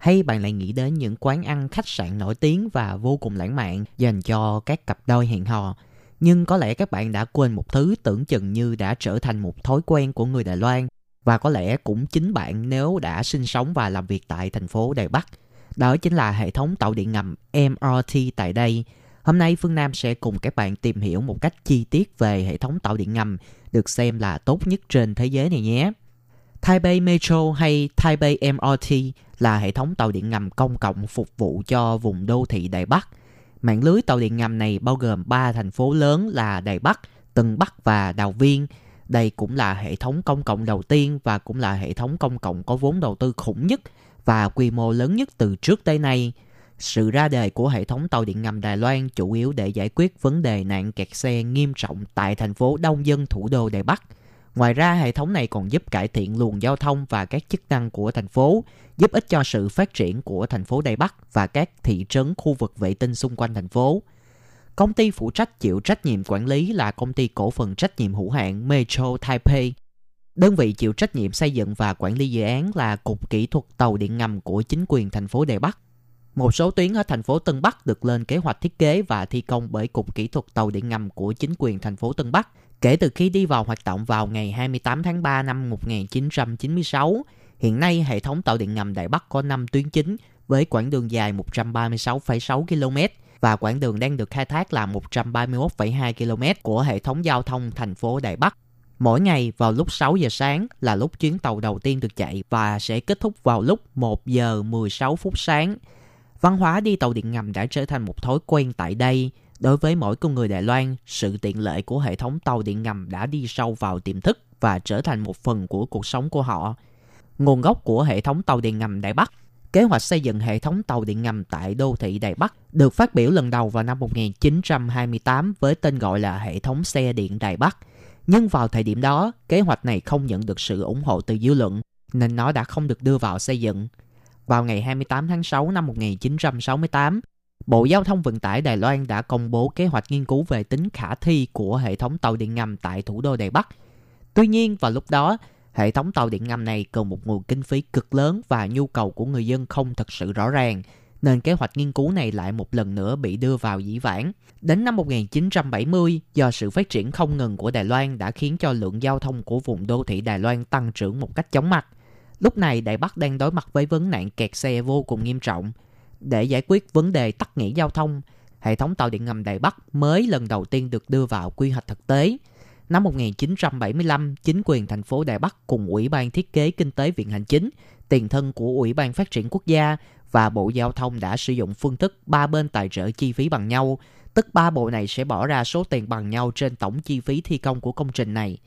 Hay bạn lại nghĩ đến những quán ăn khách sạn nổi tiếng và vô cùng lãng mạn dành cho các cặp đôi hẹn hò. Nhưng có lẽ các bạn đã quên một thứ tưởng chừng như đã trở thành một thói quen của người Đài Loan, và có lẽ cũng chính bạn nếu đã sinh sống và làm việc tại thành phố Đài Bắc. Đó chính là hệ thống tàu điện ngầm MRT tại đây. Hôm nay Phương Nam sẽ cùng các bạn tìm hiểu một cách chi tiết về hệ thống tàu điện ngầm, được xem là tốt nhất trên thế giới này nhé. Taipei Metro hay Taipei MRT là hệ thống tàu điện ngầm công cộng phục vụ cho vùng đô thị Đài Bắc. Mạng lưới tàu điện ngầm này bao gồm 3 thành phố lớn là Đài Bắc, Tân Bắc và Đào Viên. Đây cũng là hệ thống công cộng đầu tiên và cũng là hệ thống công cộng có vốn đầu tư khủng nhất và quy mô lớn nhất từ trước tới nay. Sự ra đời của hệ thống tàu điện ngầm Đài Loan chủ yếu để giải quyết vấn đề nạn kẹt xe nghiêm trọng tại thành phố đông dân thủ đô Đài Bắc. Ngoài ra, hệ thống này còn giúp cải thiện luồng giao thông và các chức năng của thành phố, giúp ích cho sự phát triển của thành phố Đài Bắc và các thị trấn khu vực vệ tinh xung quanh thành phố. Công ty phụ trách chịu trách nhiệm quản lý là công ty cổ phần trách nhiệm hữu hạn Metro Taipei. Đơn vị chịu trách nhiệm xây dựng và quản lý dự án là Cục Kỹ thuật Tàu điện ngầm của chính quyền thành phố Đài Bắc. Một số tuyến ở thành phố Tân Bắc được lên kế hoạch thiết kế và thi công bởi Cục Kỹ thuật Tàu điện ngầm của chính quyền thành phố Tân Bắc kể từ khi đi vào hoạt động vào ngày 28 tháng 3 năm 1996. Hiện nay, hệ thống tàu điện ngầm Đại Bắc có 5 tuyến chính với quãng đường dài 136,6 km và quãng đường đang được khai thác là 131,2 km của hệ thống giao thông thành phố Đại Bắc. Mỗi ngày vào lúc 6 giờ sáng là lúc chuyến tàu đầu tiên được chạy và sẽ kết thúc vào lúc 1 giờ 16 phút sáng. Văn hóa đi tàu điện ngầm đã trở thành một thói quen tại đây. Đối với mỗi con người Đài Loan, sự tiện lợi của hệ thống tàu điện ngầm đã đi sâu vào tiềm thức và trở thành một phần của cuộc sống của họ. Nguồn gốc của hệ thống tàu điện ngầm Đài Bắc Kế hoạch xây dựng hệ thống tàu điện ngầm tại đô thị Đài Bắc được phát biểu lần đầu vào năm 1928 với tên gọi là hệ thống xe điện Đài Bắc. Nhưng vào thời điểm đó, kế hoạch này không nhận được sự ủng hộ từ dư luận, nên nó đã không được đưa vào xây dựng. Vào ngày 28 tháng 6 năm 1968, Bộ Giao thông Vận tải Đài Loan đã công bố kế hoạch nghiên cứu về tính khả thi của hệ thống tàu điện ngầm tại thủ đô Đài Bắc. Tuy nhiên, vào lúc đó, hệ thống tàu điện ngầm này cần một nguồn kinh phí cực lớn và nhu cầu của người dân không thật sự rõ ràng, nên kế hoạch nghiên cứu này lại một lần nữa bị đưa vào dĩ vãng. Đến năm 1970, do sự phát triển không ngừng của Đài Loan đã khiến cho lượng giao thông của vùng đô thị Đài Loan tăng trưởng một cách chóng mặt. Lúc này Đài Bắc đang đối mặt với vấn nạn kẹt xe vô cùng nghiêm trọng. Để giải quyết vấn đề tắc nghẽn giao thông, hệ thống tàu điện ngầm Đài Bắc mới lần đầu tiên được đưa vào quy hoạch thực tế. Năm 1975, chính quyền thành phố Đài Bắc cùng Ủy ban Thiết kế Kinh tế Viện Hành Chính, tiền thân của Ủy ban Phát triển Quốc gia và Bộ Giao thông đã sử dụng phương thức ba bên tài trợ chi phí bằng nhau, tức ba bộ này sẽ bỏ ra số tiền bằng nhau trên tổng chi phí thi công của công trình này.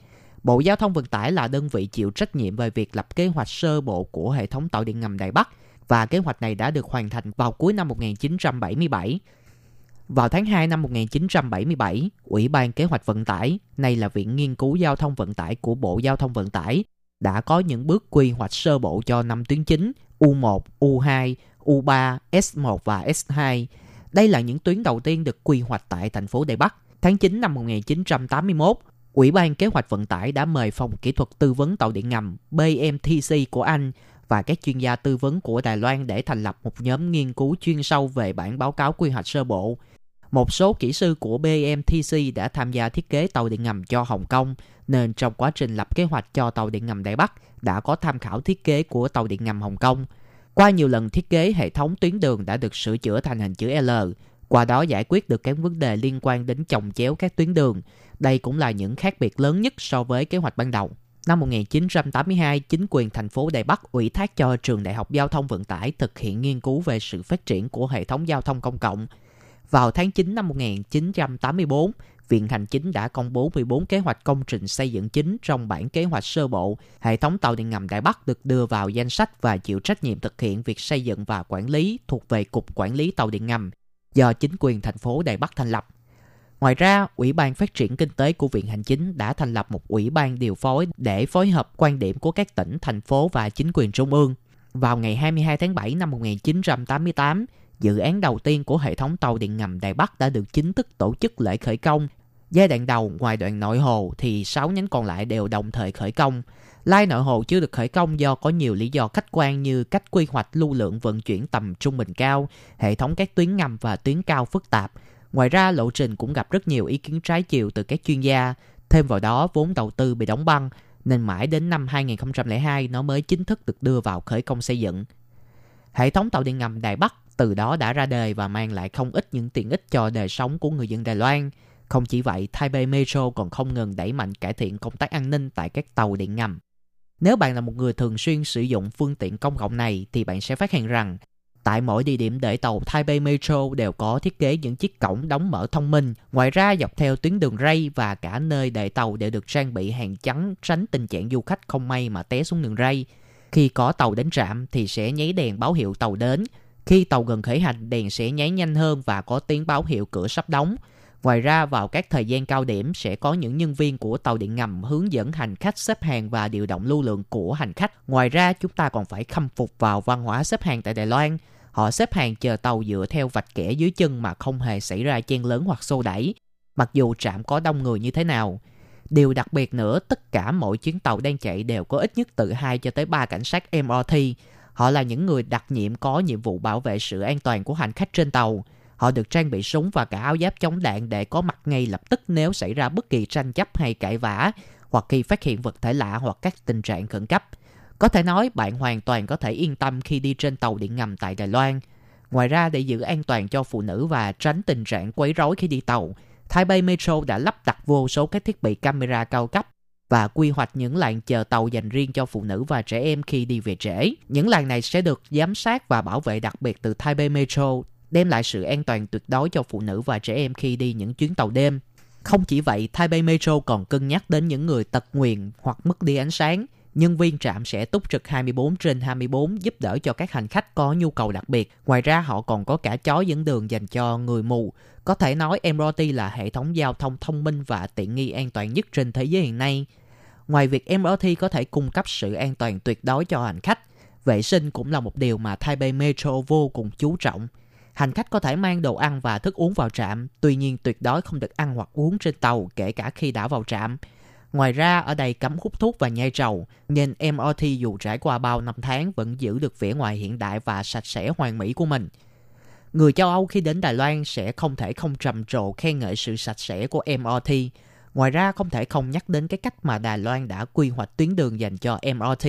Bộ Giao thông Vận tải là đơn vị chịu trách nhiệm về việc lập kế hoạch sơ bộ của hệ thống tàu điện ngầm Đài Bắc và kế hoạch này đã được hoàn thành vào cuối năm 1977. Vào tháng 2 năm 1977, Ủy ban Kế hoạch Vận tải, nay là Viện Nghiên cứu Giao thông Vận tải của Bộ Giao thông Vận tải, đã có những bước quy hoạch sơ bộ cho năm tuyến chính U1, U2, U3, S1 và S2. Đây là những tuyến đầu tiên được quy hoạch tại thành phố Đài Bắc. Tháng 9 năm 1981, Ủy ban Kế hoạch Vận tải đã mời phòng kỹ thuật tư vấn tàu điện ngầm BMTC của Anh và các chuyên gia tư vấn của Đài Loan để thành lập một nhóm nghiên cứu chuyên sâu về bản báo cáo quy hoạch sơ bộ. Một số kỹ sư của BMTC đã tham gia thiết kế tàu điện ngầm cho Hồng Kông, nên trong quá trình lập kế hoạch cho tàu điện ngầm Đài Bắc đã có tham khảo thiết kế của tàu điện ngầm Hồng Kông. Qua nhiều lần thiết kế, hệ thống tuyến đường đã được sửa chữa thành hình chữ L, qua đó giải quyết được các vấn đề liên quan đến chồng chéo các tuyến đường. Đây cũng là những khác biệt lớn nhất so với kế hoạch ban đầu. Năm 1982, chính quyền thành phố Đài Bắc ủy thác cho Trường Đại học Giao thông Vận tải thực hiện nghiên cứu về sự phát triển của hệ thống giao thông công cộng. Vào tháng 9 năm 1984, Viện Hành Chính đã công bố 14 kế hoạch công trình xây dựng chính trong bản kế hoạch sơ bộ. Hệ thống tàu điện ngầm Đài Bắc được đưa vào danh sách và chịu trách nhiệm thực hiện việc xây dựng và quản lý thuộc về Cục Quản lý Tàu điện ngầm do chính quyền thành phố Đài Bắc thành lập. Ngoài ra, Ủy ban Phát triển Kinh tế của Viện Hành Chính đã thành lập một ủy ban điều phối để phối hợp quan điểm của các tỉnh, thành phố và chính quyền trung ương. Vào ngày 22 tháng 7 năm 1988, dự án đầu tiên của hệ thống tàu điện ngầm Đài Bắc đã được chính thức tổ chức lễ khởi công. Giai đoạn đầu, ngoài đoạn nội hồ thì 6 nhánh còn lại đều đồng thời khởi công. Lai nội hồ chưa được khởi công do có nhiều lý do khách quan như cách quy hoạch lưu lượng vận chuyển tầm trung bình cao, hệ thống các tuyến ngầm và tuyến cao phức tạp. Ngoài ra, lộ trình cũng gặp rất nhiều ý kiến trái chiều từ các chuyên gia. Thêm vào đó, vốn đầu tư bị đóng băng, nên mãi đến năm 2002 nó mới chính thức được đưa vào khởi công xây dựng. Hệ thống tàu điện ngầm Đài Bắc từ đó đã ra đời và mang lại không ít những tiện ích cho đời sống của người dân Đài Loan. Không chỉ vậy, Taipei Metro còn không ngừng đẩy mạnh cải thiện công tác an ninh tại các tàu điện ngầm. Nếu bạn là một người thường xuyên sử dụng phương tiện công cộng này thì bạn sẽ phát hiện rằng tại mỗi địa điểm để tàu Taipei Metro đều có thiết kế những chiếc cổng đóng mở thông minh. Ngoài ra dọc theo tuyến đường ray và cả nơi để tàu đều được trang bị hàng chắn tránh tình trạng du khách không may mà té xuống đường ray. Khi có tàu đến trạm thì sẽ nháy đèn báo hiệu tàu đến. Khi tàu gần khởi hành, đèn sẽ nháy nhanh hơn và có tiếng báo hiệu cửa sắp đóng. Ngoài ra, vào các thời gian cao điểm sẽ có những nhân viên của tàu điện ngầm hướng dẫn hành khách xếp hàng và điều động lưu lượng của hành khách. Ngoài ra, chúng ta còn phải khâm phục vào văn hóa xếp hàng tại Đài Loan. Họ xếp hàng chờ tàu dựa theo vạch kẻ dưới chân mà không hề xảy ra chen lớn hoặc xô đẩy. Mặc dù trạm có đông người như thế nào, Điều đặc biệt nữa, tất cả mỗi chuyến tàu đang chạy đều có ít nhất từ 2 cho tới 3 cảnh sát MRT. Họ là những người đặc nhiệm có nhiệm vụ bảo vệ sự an toàn của hành khách trên tàu. Họ được trang bị súng và cả áo giáp chống đạn để có mặt ngay lập tức nếu xảy ra bất kỳ tranh chấp hay cãi vã, hoặc khi phát hiện vật thể lạ hoặc các tình trạng khẩn cấp. Có thể nói bạn hoàn toàn có thể yên tâm khi đi trên tàu điện ngầm tại Đài Loan. Ngoài ra để giữ an toàn cho phụ nữ và tránh tình trạng quấy rối khi đi tàu, Taipei Metro đã lắp đặt vô số các thiết bị camera cao cấp và quy hoạch những làn chờ tàu dành riêng cho phụ nữ và trẻ em khi đi về trễ. Những làn này sẽ được giám sát và bảo vệ đặc biệt từ Taipei Metro, đem lại sự an toàn tuyệt đối cho phụ nữ và trẻ em khi đi những chuyến tàu đêm. Không chỉ vậy, Taipei Metro còn cân nhắc đến những người tật nguyền hoặc mất đi ánh sáng. Nhân viên trạm sẽ túc trực 24 trên 24 giúp đỡ cho các hành khách có nhu cầu đặc biệt. Ngoài ra họ còn có cả chó dẫn đường dành cho người mù. Có thể nói MRT là hệ thống giao thông thông minh và tiện nghi an toàn nhất trên thế giới hiện nay. Ngoài việc MRT có thể cung cấp sự an toàn tuyệt đối cho hành khách, vệ sinh cũng là một điều mà Taipei Metro vô cùng chú trọng. Hành khách có thể mang đồ ăn và thức uống vào trạm, tuy nhiên tuyệt đối không được ăn hoặc uống trên tàu kể cả khi đã vào trạm. Ngoài ra, ở đây cấm hút thuốc và nhai trầu, nên MRT dù trải qua bao năm tháng vẫn giữ được vẻ ngoài hiện đại và sạch sẽ hoàn mỹ của mình. Người châu Âu khi đến Đài Loan sẽ không thể không trầm trồ khen ngợi sự sạch sẽ của MRT. Ngoài ra không thể không nhắc đến cái cách mà Đài Loan đã quy hoạch tuyến đường dành cho MRT.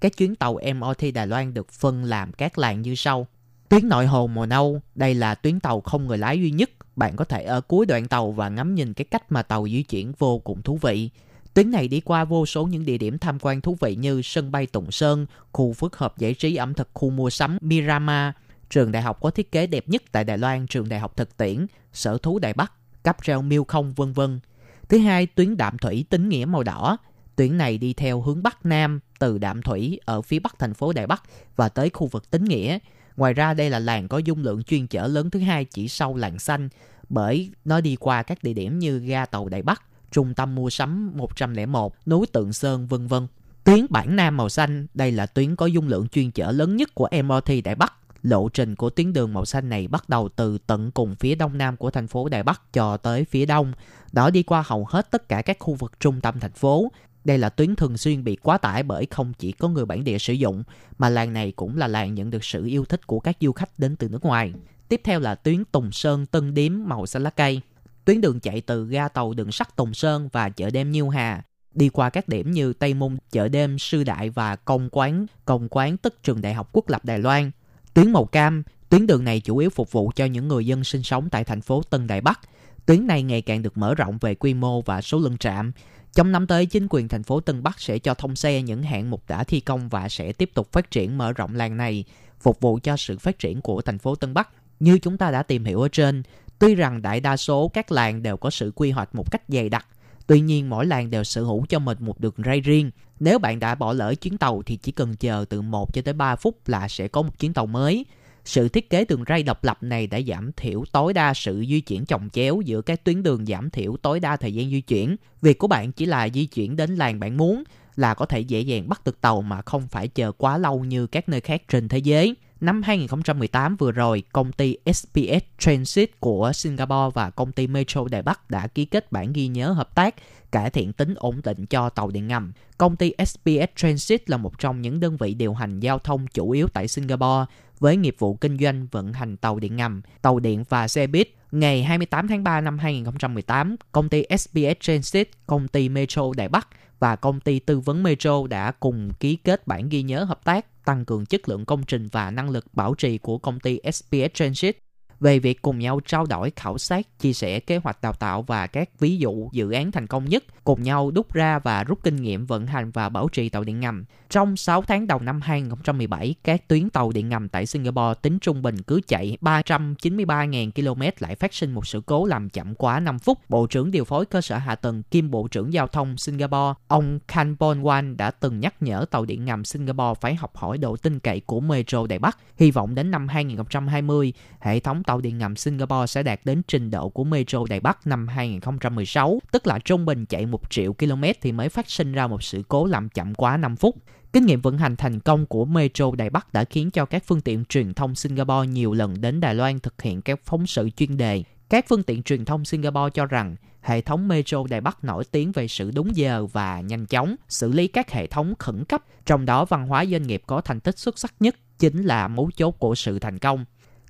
Các chuyến tàu MRT Đài Loan được phân làm các làng như sau. Tuyến nội hồ mùa nâu, đây là tuyến tàu không người lái duy nhất. Bạn có thể ở cuối đoạn tàu và ngắm nhìn cái cách mà tàu di chuyển vô cùng thú vị. Tuyến này đi qua vô số những địa điểm tham quan thú vị như sân bay Tùng Sơn, khu phức hợp giải trí ẩm thực khu mua sắm Mirama, trường đại học có thiết kế đẹp nhất tại Đài Loan, trường đại học thực tiễn, sở thú Đài Bắc, cáp treo miêu không vân vân. Thứ hai, tuyến đạm thủy tính nghĩa màu đỏ. Tuyến này đi theo hướng Bắc Nam từ đạm thủy ở phía bắc thành phố Đài Bắc và tới khu vực tính nghĩa. Ngoài ra đây là làng có dung lượng chuyên chở lớn thứ hai chỉ sau làng xanh bởi nó đi qua các địa điểm như ga tàu đại Bắc, trung tâm mua sắm 101, núi Tượng Sơn vân vân. Tuyến Bản Nam màu xanh, đây là tuyến có dung lượng chuyên chở lớn nhất của MRT đại Bắc. Lộ trình của tuyến đường màu xanh này bắt đầu từ tận cùng phía đông nam của thành phố Đài Bắc cho tới phía đông. nó đi qua hầu hết tất cả các khu vực trung tâm thành phố. Đây là tuyến thường xuyên bị quá tải bởi không chỉ có người bản địa sử dụng, mà làng này cũng là làng nhận được sự yêu thích của các du khách đến từ nước ngoài. Tiếp theo là tuyến Tùng Sơn Tân Điếm màu xanh lá cây. Tuyến đường chạy từ ga tàu đường sắt Tùng Sơn và chợ đêm Nhiêu Hà đi qua các điểm như Tây Môn, chợ đêm Sư Đại và Công Quán, Công Quán tức trường Đại học Quốc lập Đài Loan. Tuyến màu cam, tuyến đường này chủ yếu phục vụ cho những người dân sinh sống tại thành phố Tân Đại Bắc. Tuyến này ngày càng được mở rộng về quy mô và số lượng trạm. Trong năm tới, chính quyền thành phố Tân Bắc sẽ cho thông xe những hạng mục đã thi công và sẽ tiếp tục phát triển mở rộng làng này, phục vụ cho sự phát triển của thành phố Tân Bắc. Như chúng ta đã tìm hiểu ở trên, tuy rằng đại đa số các làng đều có sự quy hoạch một cách dày đặc, Tuy nhiên mỗi làng đều sở hữu cho mình một đường ray riêng. Nếu bạn đã bỏ lỡ chuyến tàu thì chỉ cần chờ từ 1 cho tới 3 phút là sẽ có một chuyến tàu mới. Sự thiết kế đường ray độc lập này đã giảm thiểu tối đa sự di chuyển chồng chéo giữa các tuyến đường giảm thiểu tối đa thời gian di chuyển. Việc của bạn chỉ là di chuyển đến làng bạn muốn là có thể dễ dàng bắt được tàu mà không phải chờ quá lâu như các nơi khác trên thế giới. Năm 2018 vừa rồi, công ty SPS Transit của Singapore và công ty Metro Đài Bắc đã ký kết bản ghi nhớ hợp tác cải thiện tính ổn định cho tàu điện ngầm. Công ty SPS Transit là một trong những đơn vị điều hành giao thông chủ yếu tại Singapore với nghiệp vụ kinh doanh vận hành tàu điện ngầm, tàu điện và xe buýt. Ngày 28 tháng 3 năm 2018, công ty SPS Transit, công ty Metro Đài Bắc và công ty tư vấn Metro đã cùng ký kết bản ghi nhớ hợp tác tăng cường chất lượng công trình và năng lực bảo trì của công ty SPS Transit về việc cùng nhau trao đổi khảo sát, chia sẻ kế hoạch đào tạo và các ví dụ dự án thành công nhất, cùng nhau đúc ra và rút kinh nghiệm vận hành và bảo trì tàu điện ngầm. Trong 6 tháng đầu năm 2017, các tuyến tàu điện ngầm tại Singapore tính trung bình cứ chạy 393.000 km lại phát sinh một sự cố làm chậm quá 5 phút. Bộ trưởng điều phối cơ sở hạ tầng kiêm Bộ trưởng Giao thông Singapore, ông Khan Bon Wan đã từng nhắc nhở tàu điện ngầm Singapore phải học hỏi độ tin cậy của Metro Đài Bắc. Hy vọng đến năm 2020, hệ thống tàu điện ngầm Singapore sẽ đạt đến trình độ của Metro Đài Bắc năm 2016, tức là trung bình chạy 1 triệu km thì mới phát sinh ra một sự cố làm chậm quá 5 phút. Kinh nghiệm vận hành thành công của Metro Đài Bắc đã khiến cho các phương tiện truyền thông Singapore nhiều lần đến Đài Loan thực hiện các phóng sự chuyên đề. Các phương tiện truyền thông Singapore cho rằng hệ thống Metro Đài Bắc nổi tiếng về sự đúng giờ và nhanh chóng, xử lý các hệ thống khẩn cấp, trong đó văn hóa doanh nghiệp có thành tích xuất sắc nhất chính là mấu chốt của sự thành công.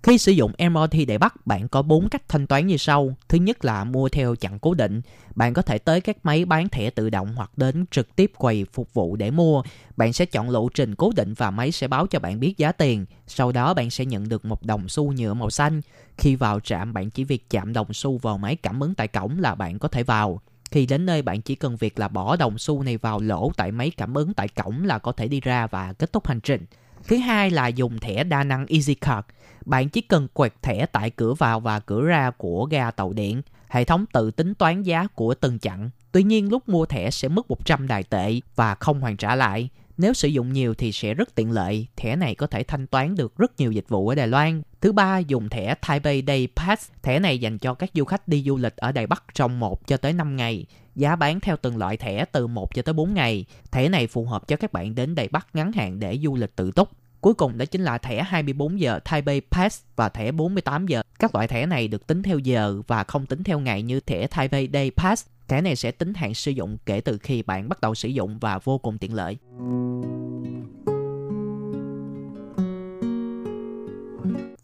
Khi sử dụng MRT để bắt, bạn có 4 cách thanh toán như sau. Thứ nhất là mua theo chặng cố định. Bạn có thể tới các máy bán thẻ tự động hoặc đến trực tiếp quầy phục vụ để mua. Bạn sẽ chọn lộ trình cố định và máy sẽ báo cho bạn biết giá tiền. Sau đó bạn sẽ nhận được một đồng xu nhựa màu xanh. Khi vào trạm, bạn chỉ việc chạm đồng xu vào máy cảm ứng tại cổng là bạn có thể vào. Khi đến nơi bạn chỉ cần việc là bỏ đồng xu này vào lỗ tại máy cảm ứng tại cổng là có thể đi ra và kết thúc hành trình. Thứ hai là dùng thẻ đa năng EasyCard. Bạn chỉ cần quẹt thẻ tại cửa vào và cửa ra của ga tàu điện. Hệ thống tự tính toán giá của từng chặng. Tuy nhiên, lúc mua thẻ sẽ mất 100 đài tệ và không hoàn trả lại. Nếu sử dụng nhiều thì sẽ rất tiện lợi. Thẻ này có thể thanh toán được rất nhiều dịch vụ ở Đài Loan. Thứ ba, dùng thẻ Taipei Day Pass. Thẻ này dành cho các du khách đi du lịch ở Đài Bắc trong 1 cho tới 5 ngày. Giá bán theo từng loại thẻ từ 1 cho tới 4 ngày. Thẻ này phù hợp cho các bạn đến Đài Bắc ngắn hạn để du lịch tự túc. Cuối cùng đó chính là thẻ 24 giờ Taipei Pass và thẻ 48 giờ. Các loại thẻ này được tính theo giờ và không tính theo ngày như thẻ Taipei Day Pass. Thẻ này sẽ tính hạn sử dụng kể từ khi bạn bắt đầu sử dụng và vô cùng tiện lợi.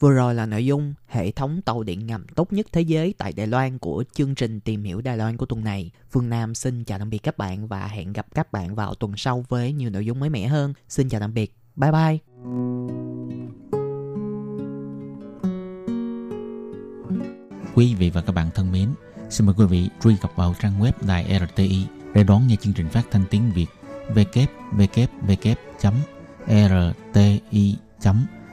Vừa rồi là nội dung hệ thống tàu điện ngầm tốt nhất thế giới tại Đài Loan của chương trình tìm hiểu Đài Loan của tuần này. Phương Nam xin chào tạm biệt các bạn và hẹn gặp các bạn vào tuần sau với nhiều nội dung mới mẻ hơn. Xin chào tạm biệt. Bye bye. Quý vị và các bạn thân mến, xin mời quý vị truy cập vào trang web đài RTI để đón nghe chương trình phát thanh tiếng Việt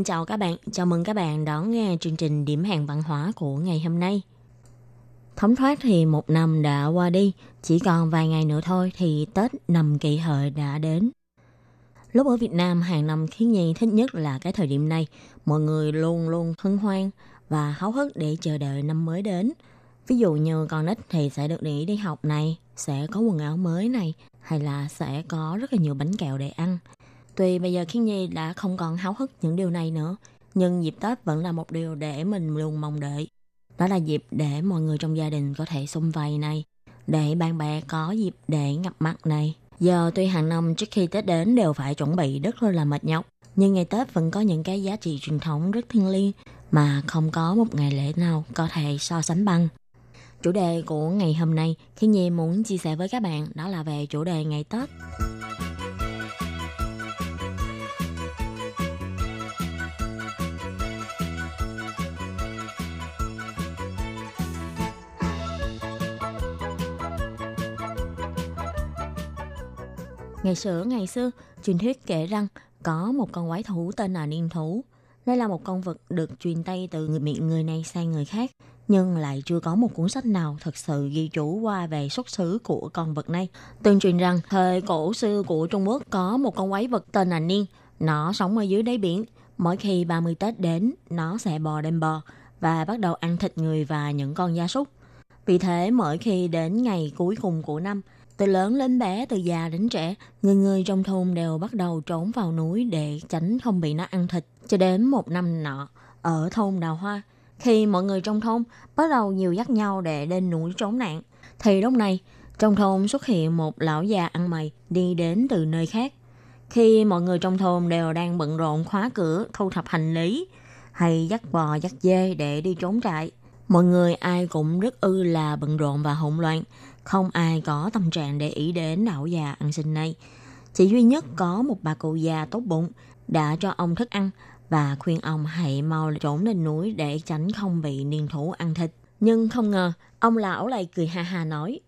Xin chào các bạn, chào mừng các bạn đón nghe chương trình Điểm hẹn văn hóa của ngày hôm nay. Thống thoát thì một năm đã qua đi, chỉ còn vài ngày nữa thôi thì Tết năm kỷ hợi đã đến. Lúc ở Việt Nam hàng năm khiến Nhi thích nhất là cái thời điểm này, mọi người luôn luôn hân hoan và háo hức để chờ đợi năm mới đến. Ví dụ như con nít thì sẽ được nghỉ đi học này, sẽ có quần áo mới này, hay là sẽ có rất là nhiều bánh kẹo để ăn. Tuy bây giờ Khiến Nhi đã không còn háo hức những điều này nữa, nhưng dịp Tết vẫn là một điều để mình luôn mong đợi. Đó là dịp để mọi người trong gia đình có thể xung vầy này, để bạn bè có dịp để gặp mặt này. Giờ tuy hàng năm trước khi Tết đến đều phải chuẩn bị rất là mệt nhọc, nhưng ngày Tết vẫn có những cái giá trị truyền thống rất thiêng liêng mà không có một ngày lễ nào có thể so sánh bằng. Chủ đề của ngày hôm nay khi Nhi muốn chia sẻ với các bạn đó là về chủ đề ngày Tết. Ngày xưa ngày xưa, truyền thuyết kể rằng có một con quái thú tên là Niên Thú. Đây là một con vật được truyền tay từ người miệng người này sang người khác, nhưng lại chưa có một cuốn sách nào thật sự ghi chú qua về xuất xứ của con vật này. Tương truyền rằng thời cổ xưa của Trung Quốc có một con quái vật tên là Niên. Nó sống ở dưới đáy biển. Mỗi khi 30 Tết đến, nó sẽ bò đêm bò và bắt đầu ăn thịt người và những con gia súc. Vì thế, mỗi khi đến ngày cuối cùng của năm, từ lớn đến bé, từ già đến trẻ, người người trong thôn đều bắt đầu trốn vào núi để tránh không bị nó ăn thịt. Cho đến một năm nọ, ở thôn Đào Hoa, khi mọi người trong thôn bắt đầu nhiều dắt nhau để lên núi trốn nạn, thì lúc này trong thôn xuất hiện một lão già ăn mày đi đến từ nơi khác. Khi mọi người trong thôn đều đang bận rộn khóa cửa, thu thập hành lý, hay dắt bò dắt dê để đi trốn trại, mọi người ai cũng rất ư là bận rộn và hỗn loạn, không ai có tâm trạng để ý đến lão già ăn xin này. Chỉ duy nhất có một bà cụ già tốt bụng đã cho ông thức ăn và khuyên ông hãy mau trốn lên núi để tránh không bị niên thú ăn thịt. Nhưng không ngờ, ông lão lại cười ha ha nói,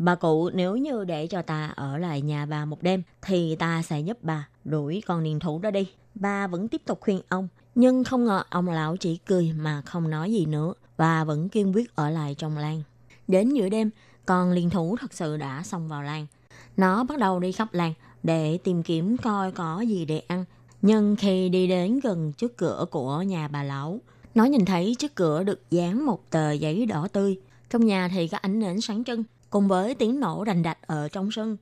Bà cụ nếu như để cho ta ở lại nhà bà một đêm thì ta sẽ giúp bà đuổi con niên thú đó đi. Bà vẫn tiếp tục khuyên ông, nhưng không ngờ ông lão chỉ cười mà không nói gì nữa và vẫn kiên quyết ở lại trong làng. Đến giữa đêm, con liên thú thật sự đã xông vào làng. Nó bắt đầu đi khắp làng để tìm kiếm coi có gì để ăn. Nhưng khi đi đến gần trước cửa của nhà bà lão, nó nhìn thấy trước cửa được dán một tờ giấy đỏ tươi. Trong nhà thì có ánh nến sáng trưng, cùng với tiếng nổ rành đạch ở trong sân.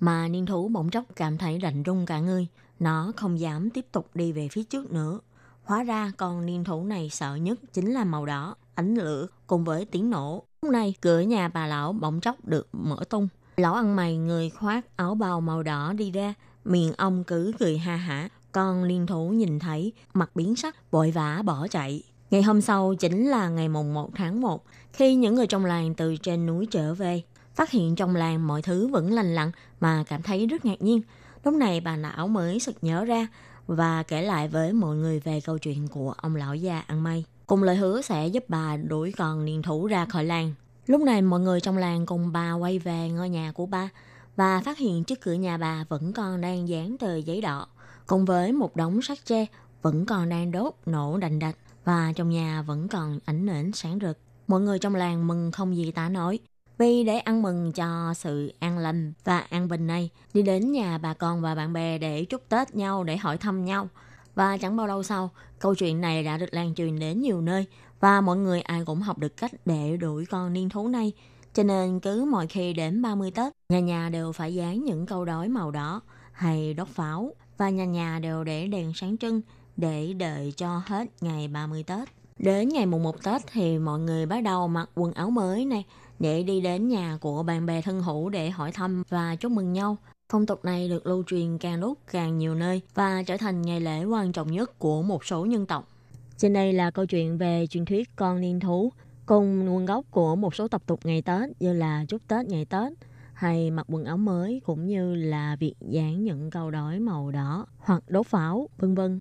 Mà niên thú bỗng chốc cảm thấy rành rung cả người. Nó không dám tiếp tục đi về phía trước nữa. Hóa ra con niên thú này sợ nhất chính là màu đỏ, ánh lửa cùng với tiếng nổ. Lúc này cửa nhà bà lão bỗng chốc được mở tung. Lão ăn mày người khoác áo bào màu đỏ đi ra, miệng ông cứ cười ha hả. Con liên thú nhìn thấy, mặt biến sắc, vội vã bỏ chạy. Ngày hôm sau chính là ngày mùng 1 tháng 1, khi những người trong làng từ trên núi trở về. Phát hiện trong làng mọi thứ vẫn lành lặn mà cảm thấy rất ngạc nhiên. Lúc này bà lão mới sực nhớ ra và kể lại với mọi người về câu chuyện của ông lão già ăn may. Cùng lời hứa sẽ giúp bà đuổi con niên thủ ra khỏi làng. Lúc này mọi người trong làng cùng bà quay về ngôi nhà của bà và phát hiện trước cửa nhà bà vẫn còn đang dán tờ giấy đỏ cùng với một đống sắt tre vẫn còn đang đốt nổ đành đạch và trong nhà vẫn còn ảnh nến sáng rực. Mọi người trong làng mừng không gì tả nổi vì để ăn mừng cho sự an lành và an bình này, đi đến nhà bà con và bạn bè để chúc Tết nhau, để hỏi thăm nhau. Và chẳng bao lâu sau, câu chuyện này đã được lan truyền đến nhiều nơi và mọi người ai cũng học được cách để đuổi con niên thú này. Cho nên cứ mỗi khi đến 30 Tết, nhà nhà đều phải dán những câu đói màu đỏ hay đốt pháo và nhà nhà đều để đèn sáng trưng để đợi cho hết ngày 30 Tết. Đến ngày mùng 1 Tết thì mọi người bắt đầu mặc quần áo mới này để đi đến nhà của bạn bè thân hữu để hỏi thăm và chúc mừng nhau. Phong tục này được lưu truyền càng lúc càng nhiều nơi và trở thành ngày lễ quan trọng nhất của một số nhân tộc. Trên đây là câu chuyện về truyền thuyết con niên thú cùng nguồn gốc của một số tập tục ngày Tết như là chúc Tết ngày Tết hay mặc quần áo mới cũng như là việc dán những câu đối màu đỏ hoặc đốt pháo, vân vân.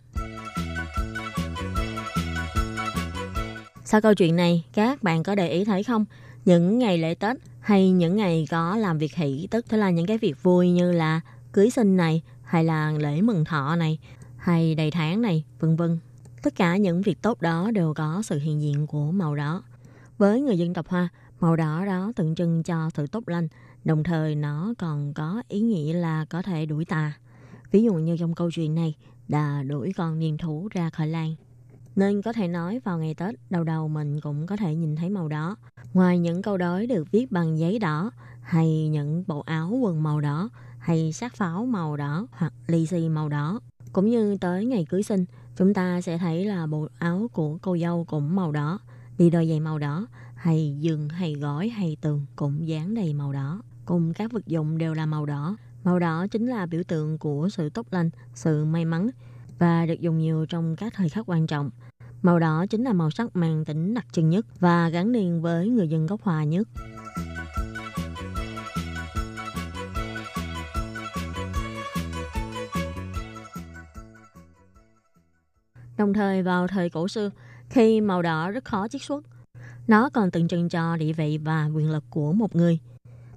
Sau câu chuyện này, các bạn có để ý thấy không? Những ngày lễ Tết hay những ngày có làm việc hỷ, tức thế là những cái việc vui như là cưới sinh này, hay là lễ mừng thọ này, hay đầy tháng này, vân vân. Tất cả những việc tốt đó đều có sự hiện diện của màu đỏ. Với người dân tộc hoa, màu đỏ đó tượng trưng cho sự tốt lành, đồng thời nó còn có ý nghĩa là có thể đuổi tà. Ví dụ như trong câu chuyện này đã đuổi con niên thú ra khỏi làng nên có thể nói vào ngày Tết đầu đầu mình cũng có thể nhìn thấy màu đỏ. Ngoài những câu đối được viết bằng giấy đỏ hay những bộ áo quần màu đỏ hay sát pháo màu đỏ hoặc lì xì màu đỏ. Cũng như tới ngày cưới sinh, chúng ta sẽ thấy là bộ áo của cô dâu cũng màu đỏ, đi đôi giày màu đỏ, hay giường hay gói hay tường cũng dán đầy màu đỏ. Cùng các vật dụng đều là màu đỏ. Màu đỏ chính là biểu tượng của sự tốt lành, sự may mắn và được dùng nhiều trong các thời khắc quan trọng. Màu đỏ chính là màu sắc mang tính đặc trưng nhất và gắn liền với người dân gốc Hòa nhất. Đồng thời vào thời cổ xưa, khi màu đỏ rất khó chiết xuất, nó còn tượng trưng cho địa vị và quyền lực của một người.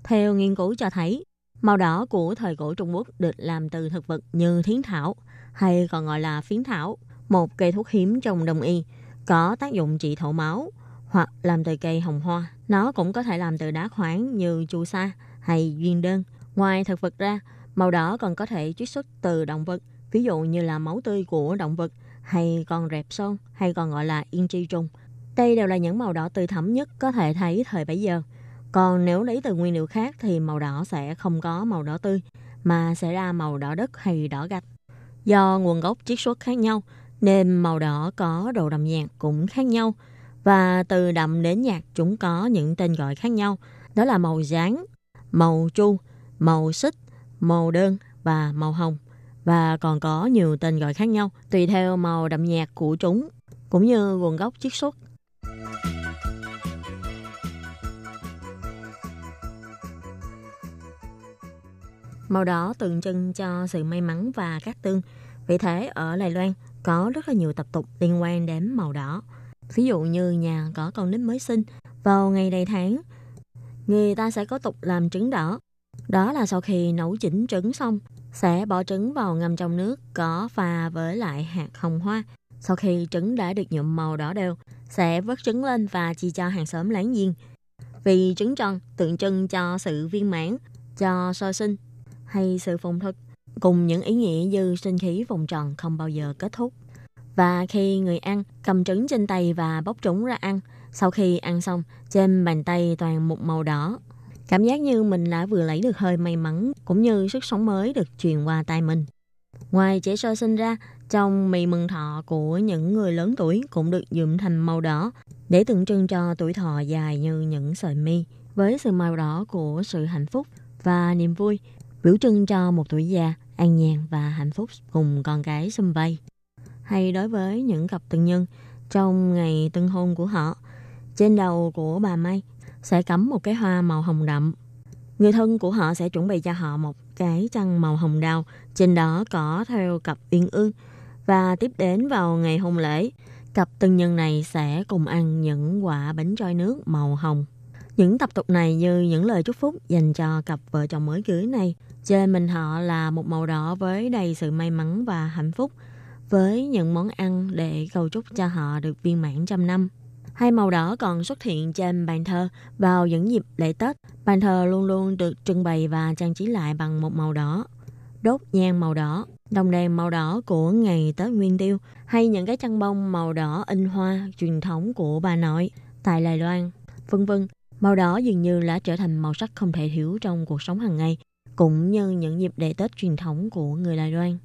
Theo nghiên cứu cho thấy, màu đỏ của thời cổ Trung Quốc được làm từ thực vật như thiến thảo, hay còn gọi là phiến thảo, một cây thuốc hiếm trong đông y, có tác dụng trị thổ máu hoặc làm từ cây hồng hoa. Nó cũng có thể làm từ đá khoáng như chu sa hay duyên đơn. Ngoài thực vật ra, màu đỏ còn có thể chiết xuất từ động vật, ví dụ như là máu tươi của động vật hay con rẹp son hay còn gọi là yên tri trùng. Đây đều là những màu đỏ tươi thẫm nhất có thể thấy thời bấy giờ. Còn nếu lấy từ nguyên liệu khác thì màu đỏ sẽ không có màu đỏ tươi, mà sẽ ra màu đỏ đất hay đỏ gạch. Do nguồn gốc chiết xuất khác nhau, nên màu đỏ có độ đậm nhạt cũng khác nhau. Và từ đậm đến nhạt chúng có những tên gọi khác nhau. Đó là màu dáng, màu chu, màu xích, màu đơn và màu hồng. Và còn có nhiều tên gọi khác nhau tùy theo màu đậm nhạt của chúng, cũng như nguồn gốc chiết xuất. Màu đỏ tượng trưng cho sự may mắn và cát tương. Vì thế ở Đài Loan có rất là nhiều tập tục liên quan đến màu đỏ. Ví dụ như nhà có con nít mới sinh, vào ngày đầy tháng, người ta sẽ có tục làm trứng đỏ. Đó là sau khi nấu chỉnh trứng xong, sẽ bỏ trứng vào ngâm trong nước có pha với lại hạt hồng hoa. Sau khi trứng đã được nhuộm màu đỏ đều, sẽ vớt trứng lên và chia cho hàng xóm láng giềng. Vì trứng tròn tượng trưng cho sự viên mãn, cho soi sinh hay sự phồn thực cùng những ý nghĩa như sinh khí vòng tròn không bao giờ kết thúc. Và khi người ăn cầm trứng trên tay và bóc trứng ra ăn, sau khi ăn xong, trên bàn tay toàn một màu đỏ. Cảm giác như mình đã vừa lấy được hơi may mắn cũng như sức sống mới được truyền qua tay mình. Ngoài trẻ sơ sinh ra, trong mì mừng thọ của những người lớn tuổi cũng được nhuộm thành màu đỏ để tượng trưng cho tuổi thọ dài như những sợi mi với sự màu đỏ của sự hạnh phúc và niềm vui biểu trưng cho một tuổi già an nhàn và hạnh phúc cùng con cái xung vầy. Hay đối với những cặp tân nhân trong ngày tân hôn của họ, trên đầu của bà May sẽ cắm một cái hoa màu hồng đậm. Người thân của họ sẽ chuẩn bị cho họ một cái chăn màu hồng đào, trên đó có theo cặp uyên ương. Và tiếp đến vào ngày hôn lễ, cặp tân nhân này sẽ cùng ăn những quả bánh trôi nước màu hồng. Những tập tục này như những lời chúc phúc dành cho cặp vợ chồng mới cưới này trên mình họ là một màu đỏ với đầy sự may mắn và hạnh phúc, với những món ăn để cầu chúc cho họ được viên mãn trăm năm. Hai màu đỏ còn xuất hiện trên bàn thờ vào những dịp lễ Tết. Bàn thờ luôn luôn được trưng bày và trang trí lại bằng một màu đỏ. Đốt nhang màu đỏ, đồng đèn màu đỏ của ngày Tết Nguyên Tiêu hay những cái chăn bông màu đỏ in hoa truyền thống của bà nội tại Đài Loan, vân vân. Màu đỏ dường như đã trở thành màu sắc không thể thiếu trong cuộc sống hàng ngày cũng như những dịp lễ Tết truyền thống của người Đài Loan.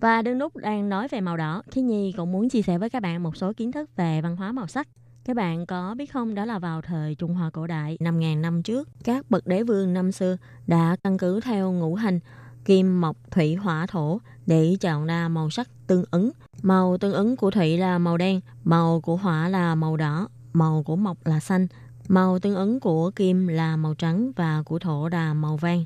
Và đương lúc đang nói về màu đỏ, Khi Nhi cũng muốn chia sẻ với các bạn một số kiến thức về văn hóa màu sắc. Các bạn có biết không, đó là vào thời Trung Hoa cổ đại 5.000 năm trước, các bậc đế vương năm xưa đã căn cứ theo ngũ hành kim, mộc, thủy, hỏa, thổ để chọn ra màu sắc tương ứng. Màu tương ứng của thủy là màu đen, màu của hỏa là màu đỏ, màu của mộc là xanh, màu tương ứng của kim là màu trắng và của thổ là màu vàng.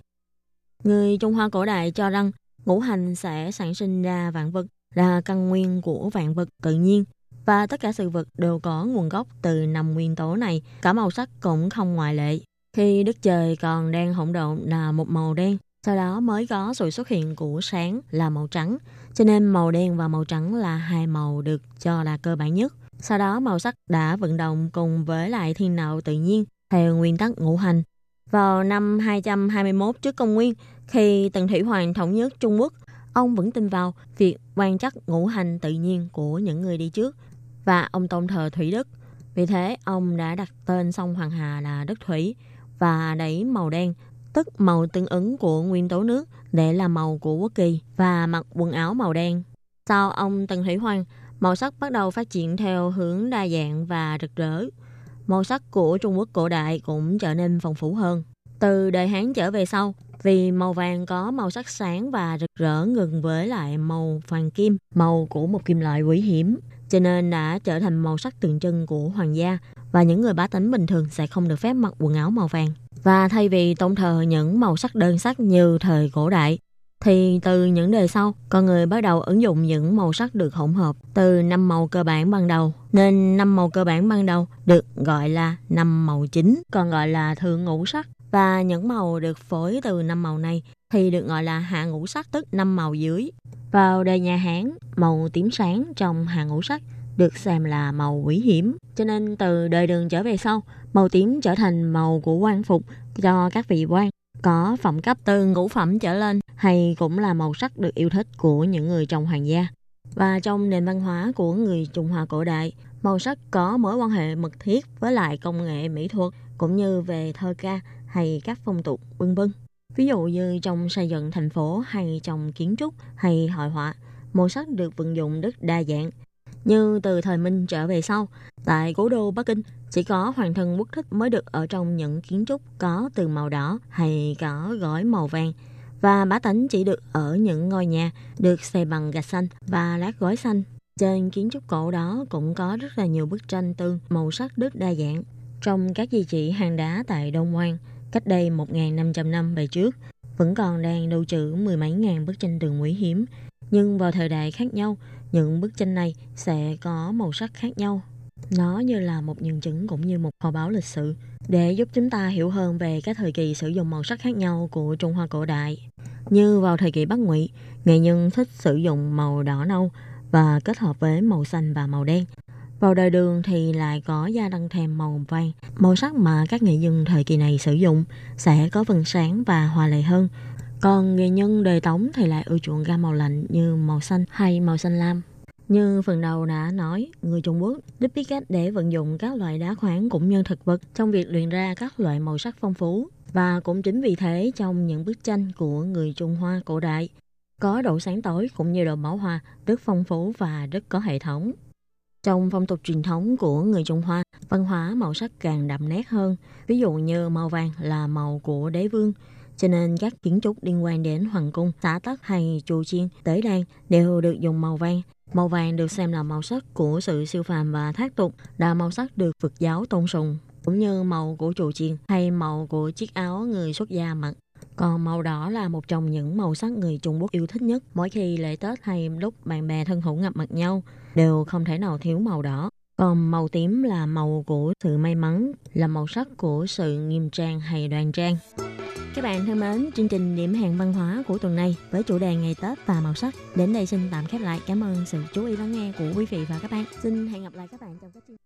Người Trung Hoa cổ đại cho rằng ngũ hành sẽ sản sinh ra vạn vật là căn nguyên của vạn vật tự nhiên và tất cả sự vật đều có nguồn gốc từ năm nguyên tố này, cả màu sắc cũng không ngoại lệ. Khi đất trời còn đang hỗn độn là một màu đen, sau đó mới có sự xuất hiện của sáng là màu trắng, cho nên màu đen và màu trắng là hai màu được cho là cơ bản nhất. Sau đó màu sắc đã vận động cùng với lại thiên đạo tự nhiên theo nguyên tắc ngũ hành. Vào năm 221 trước công nguyên, khi Tần Thủy Hoàng thống nhất Trung Quốc, ông vẫn tin vào việc quan chắc ngũ hành tự nhiên của những người đi trước và ông tôn thờ Thủy Đức. Vì thế, ông đã đặt tên sông Hoàng Hà là Đất Thủy và đẩy màu đen, tức màu tương ứng của nguyên tố nước để làm màu của quốc kỳ và mặc quần áo màu đen. Sau ông Tần Thủy Hoàng, màu sắc bắt đầu phát triển theo hướng đa dạng và rực rỡ. Màu sắc của Trung Quốc cổ đại cũng trở nên phong phú hơn. Từ đời Hán trở về sau, vì màu vàng có màu sắc sáng và rực rỡ ngừng với lại màu vàng kim, màu của một kim loại quý hiếm, cho nên đã trở thành màu sắc tượng trưng của hoàng gia và những người bá tánh bình thường sẽ không được phép mặc quần áo màu vàng. Và thay vì tôn thờ những màu sắc đơn sắc như thời cổ đại, thì từ những đời sau, con người bắt đầu ứng dụng những màu sắc được hỗn hợp từ năm màu cơ bản ban đầu. Nên năm màu cơ bản ban đầu được gọi là năm màu chính, còn gọi là thượng ngũ sắc. Và những màu được phối từ năm màu này thì được gọi là hạ ngũ sắc tức năm màu dưới. Vào đời nhà Hán, màu tím sáng trong hạ ngũ sắc được xem là màu quý hiếm. Cho nên từ đời đường trở về sau, màu tím trở thành màu của quan phục cho các vị quan có phẩm cấp từ ngũ phẩm trở lên hay cũng là màu sắc được yêu thích của những người trong hoàng gia. Và trong nền văn hóa của người Trung Hoa cổ đại, màu sắc có mối quan hệ mật thiết với lại công nghệ mỹ thuật cũng như về thơ ca hay các phong tục vân vân. Ví dụ như trong xây dựng thành phố hay trong kiến trúc hay hội họa, màu sắc được vận dụng rất đa dạng. Như từ thời Minh trở về sau, tại cố đô Bắc Kinh chỉ có hoàng thân quốc thích mới được ở trong những kiến trúc có từ màu đỏ hay có gói màu vàng và bá tánh chỉ được ở những ngôi nhà được xây bằng gạch xanh và lát gói xanh. Trên kiến trúc cổ đó cũng có rất là nhiều bức tranh tương màu sắc rất đa dạng. Trong các di chỉ hang đá tại Đông Ngoan, cách đây 1.500 năm về trước, vẫn còn đang lưu trữ mười mấy ngàn bức tranh tường quý hiếm. Nhưng vào thời đại khác nhau, những bức tranh này sẽ có màu sắc khác nhau. Nó như là một nhân chứng cũng như một kho báu lịch sử để giúp chúng ta hiểu hơn về các thời kỳ sử dụng màu sắc khác nhau của Trung Hoa cổ đại. Như vào thời kỳ Bắc Ngụy, nghệ nhân thích sử dụng màu đỏ nâu và kết hợp với màu xanh và màu đen. Vào đời đường thì lại có gia đăng thêm màu vàng. Màu sắc mà các nghệ nhân thời kỳ này sử dụng sẽ có phần sáng và hòa lệ hơn. Còn nghệ nhân đời Tống thì lại ưa chuộng gam màu lạnh như màu xanh hay màu xanh lam. Như phần đầu đã nói, người Trung Quốc rất biết cách để vận dụng các loại đá khoáng cũng như thực vật trong việc luyện ra các loại màu sắc phong phú. Và cũng chính vì thế trong những bức tranh của người Trung Hoa cổ đại, có độ sáng tối cũng như độ bảo hòa rất phong phú và rất có hệ thống. Trong phong tục truyền thống của người Trung Hoa, văn hóa màu sắc càng đậm nét hơn. Ví dụ như màu vàng là màu của đế vương, cho nên các kiến trúc liên quan đến hoàng cung, xã tắc hay chùa chiên, tế đàn đều được dùng màu vàng. Màu vàng được xem là màu sắc của sự siêu phàm và thác tục, là màu sắc được Phật giáo tôn sùng, cũng như màu của chùa chiền hay màu của chiếc áo người xuất gia mặc. Còn màu đỏ là một trong những màu sắc người Trung Quốc yêu thích nhất. Mỗi khi lễ Tết hay lúc bạn bè thân hữu gặp mặt nhau, đều không thể nào thiếu màu đỏ. Còn màu tím là màu của sự may mắn, là màu sắc của sự nghiêm trang hay đoan trang. Các bạn thân mến, chương trình điểm hẹn văn hóa của tuần này với chủ đề ngày Tết và màu sắc đến đây xin tạm khép lại. Cảm ơn sự chú ý lắng nghe của quý vị và các bạn. Xin hẹn gặp lại các bạn trong các chương